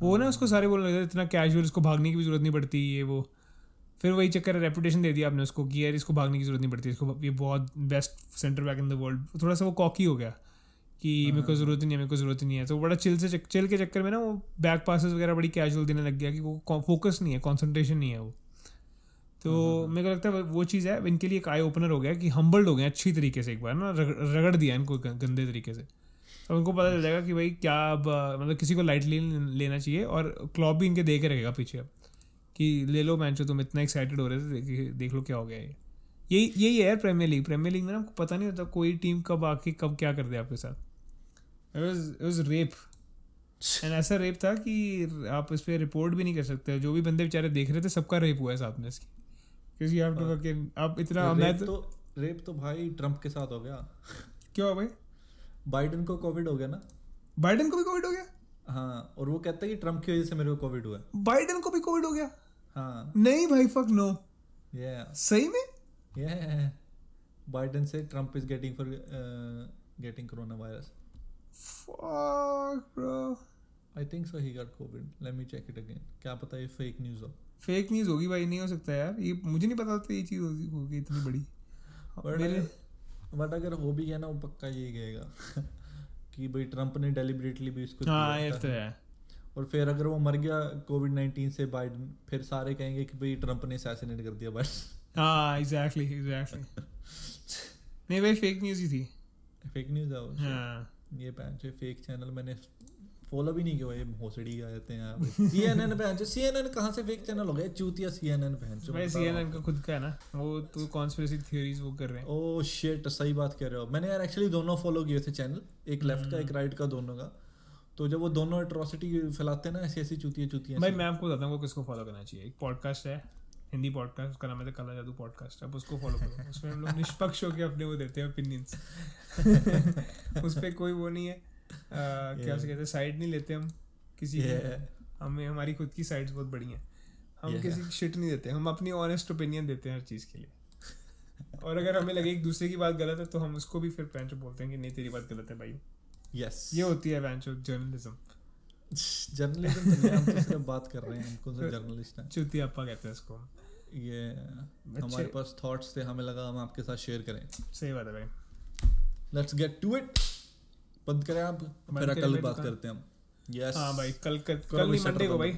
वो ना उसको सारे बोलने लगे इतना कैजुअल इसको भागने की भी ज़रूरत नहीं पड़ती ये वो। फिर वही चक्कर रेपुटेशन दे दिया आपने उसको कि यार इसको भागने की ज़रूरत नहीं पड़ती इसको ये बहुत best centre back in the world थोड़ा सा वो कॉकी हो गया। कि मेरे को ज़रूरत ही नहीं है मेरे को ज़रूरत ही नहीं है। तो बड़ा चिल से चिल के चक्कर में ना वो बैक पासेस वगैरह बड़ी कैजुअल देने लग गया कि वो फोकस नहीं है कॉन्सेंट्रेशन नहीं है वो। तो मेरे को लगता है वो चीज़ है इनके लिए एक आई ओपनर हो गया कि हम्बल्ड हो गए अच्छी तरीके से एक बार ना रगड़ दिया इनको गंदे तरीके से। और उनको पता चल जाएगा कि भाई क्या अब मतलब किसी को लाइटली लेना चाहिए और क्लॉब भी इनके दे के रहेगा पीछे अब कि ले लो मैच तुम इतना एक्साइटेड हो रहे थे देख लो क्या हो गया ये। यही यही है यार प्रीमियर लीग प्रीमियर लीग में ना पता नहीं होता कोई टीम कब आके कब क्या कर दे आपके साथ। एंड ऐसा रेप था कि आप इस पर रिपोर्ट भी नहीं कर सकते। जो भी बंदे बेचारे देख रहे थे सबका रेप हुआ है साथ में इसकी। क्योंकि आप तो आप इतना मैं तो रेप तो भाई ट्रंप के साथ हो गया। क्यों भाई? बाइडन को कोविड हो गया ना? बाइडन को भी कोविड हो गया? हाँ और वो कहता है कि ट्रंप की वजह से मेरे को कोविड हुआ। बाइडन को भी कोविड हो गया? हाँ। नहीं भाई फक नो या सही में? या बाइडन से Trump is getting for getting corona virus Fuck, bro. I think so. He got COVID. Let me check it again. क्या पता ये फेक न्यूज़ हो? फेक न्यूज़ होगी भाई नहीं हो सकता यार। ये मुझे नहीं पता था ये चीज़ होगी इतनी बड़ी। बट मेरे बट अगर हो भी गया ना वो पक्का यही कहेगा कि भाई ट्रंप ने डेलिबरेटली भी इसको हाँ ये तो है। और फिर अगर वो मर गया कोविड नाइन्टीन से बाइडन फिर सारे कहेंगे कि भाई ट्रंप ने असैसिनेट कर दिया बस हाँ एग्जैक्टली एग्जैक्टली नहीं भाई फेक न्यूज़ ही थी। फेक न्यूज़ है वो हाँ। ये पैंच फेक चैनल मैंने फॉलो भी नहीं किया ये भोसड़ी आ जाते हैं यहाँ सीएनएन पैंच सीएनएन कहाँ से फेक चैनल हो गया चूतिया सीएनएन पैंच भाई सीएनएन का खुद का है ना वो तो कॉन्स्पिरेसी थ्योरीज वो कर रहे हैं। ओह शिट सही बात कह रहे हो। मैंने यार एक्चुअली दोनों फॉलो किए थे चैनल एक लेफ़्ट का एक राइट का दोनों का। तो जब वो दोनों एट्रोसिटी फैलाते हैं ना ऐसी ऐसी चूतिया चूतिया भाई मैं आपको बताता हूँ किसको फॉलो करना चाहिए? एक पॉडकास्ट है हिंदी पॉडकास्ट उसका नाम है काला जादू पॉडकास्ट अब उसको फॉलो करो। उसमें हम लोग निष्पक्ष होकर अपने वो देते हैं ओपिनियंस उस पर कोई वो नहीं है। क्या से कहते हैं? साइड नहीं लेते हम किसी हमें हमारी खुद की साइड्स बहुत बड़ी हैं। हम किसी की शिट नहीं देते। हम अपनी ऑनेस्ट ओपिनियन देते हैं हर चीज़ के लिए। और अगर हमें लगे एक दूसरे की बात गलत है तो हम उसको भी फिर पैंचो बोलते हैं कि नहीं तेरी बात गलत है भाई। यस ये होती है पैंचो जर्नलिज्म जर्नलिज्म तो हम तो सिर्फ़ बात कर रहे हैं हम कौन सा जर्नलिस्ट हैं? चुती अपा कहते हैं इसको। ये हमारे पास थॉट्स थे हमें लगा हम आपके साथ शेयर करें। सही बात है भाई। लेट्स गेट टू इट बंद करें आप? फिर कल बात करते हैं हम। यस हाँ भाई कल कल कल नहीं मंडे को भाई।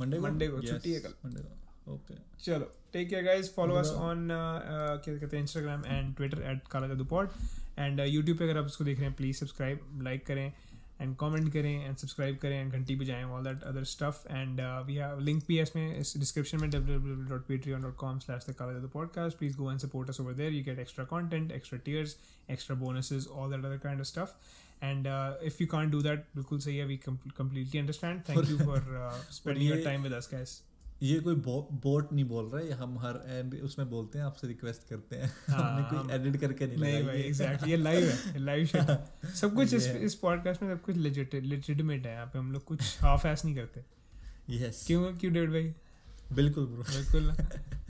मंडे को? मंडे को छुट्टी है कल। मंडे को। ओके चलो take care guys follow us on क्या कहते हैं इंस्टाग्राम एंड ट्विटर एट काला जादू पॉड एंड यूट्यूब पे अगर आप इसको देख रहे हैं प्लीज़ सब्सक्राइब लाइक करें। एंड कॉमेंट करें एंड सब्सक्राइब करें एंड घंटी बजाएँ all that other stuff and we have link भी है इसमें इस डिस्क्रिप्शन में W W dot patreon dot com slash the colour of the podcast please go and support us over there you get extra content extra tiers extra bonuses all that other kind of stuff and if you can't do that बिल्कुल सही है we completely understand thank you for spending your time with us guys ये कोई बो, बोट नहीं बोल रहा है हम हर एंड उसमें बोलते हैं आपसे रिक्वेस्ट करते हैं। हाँ, हमने कोई एडिट करके नहीं नहीं भाई एग्जैक्टली ये लाइव है लाइव शिट सब कुछ इस इस पॉडकास्ट में सब कुछ लेजिट लेजिटिमेट है यहाँ पे हम लोग कुछ हाफ़ एस नहीं करते। यस क्यों क्यों डेविड भाई? बिल्कुल ब्रो बिल्कुल।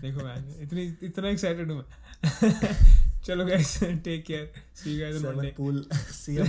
देखो मैं इतनी इतना एक्साइटेड हूँ मैं। चलो guys take care see you guys on Monday pool see you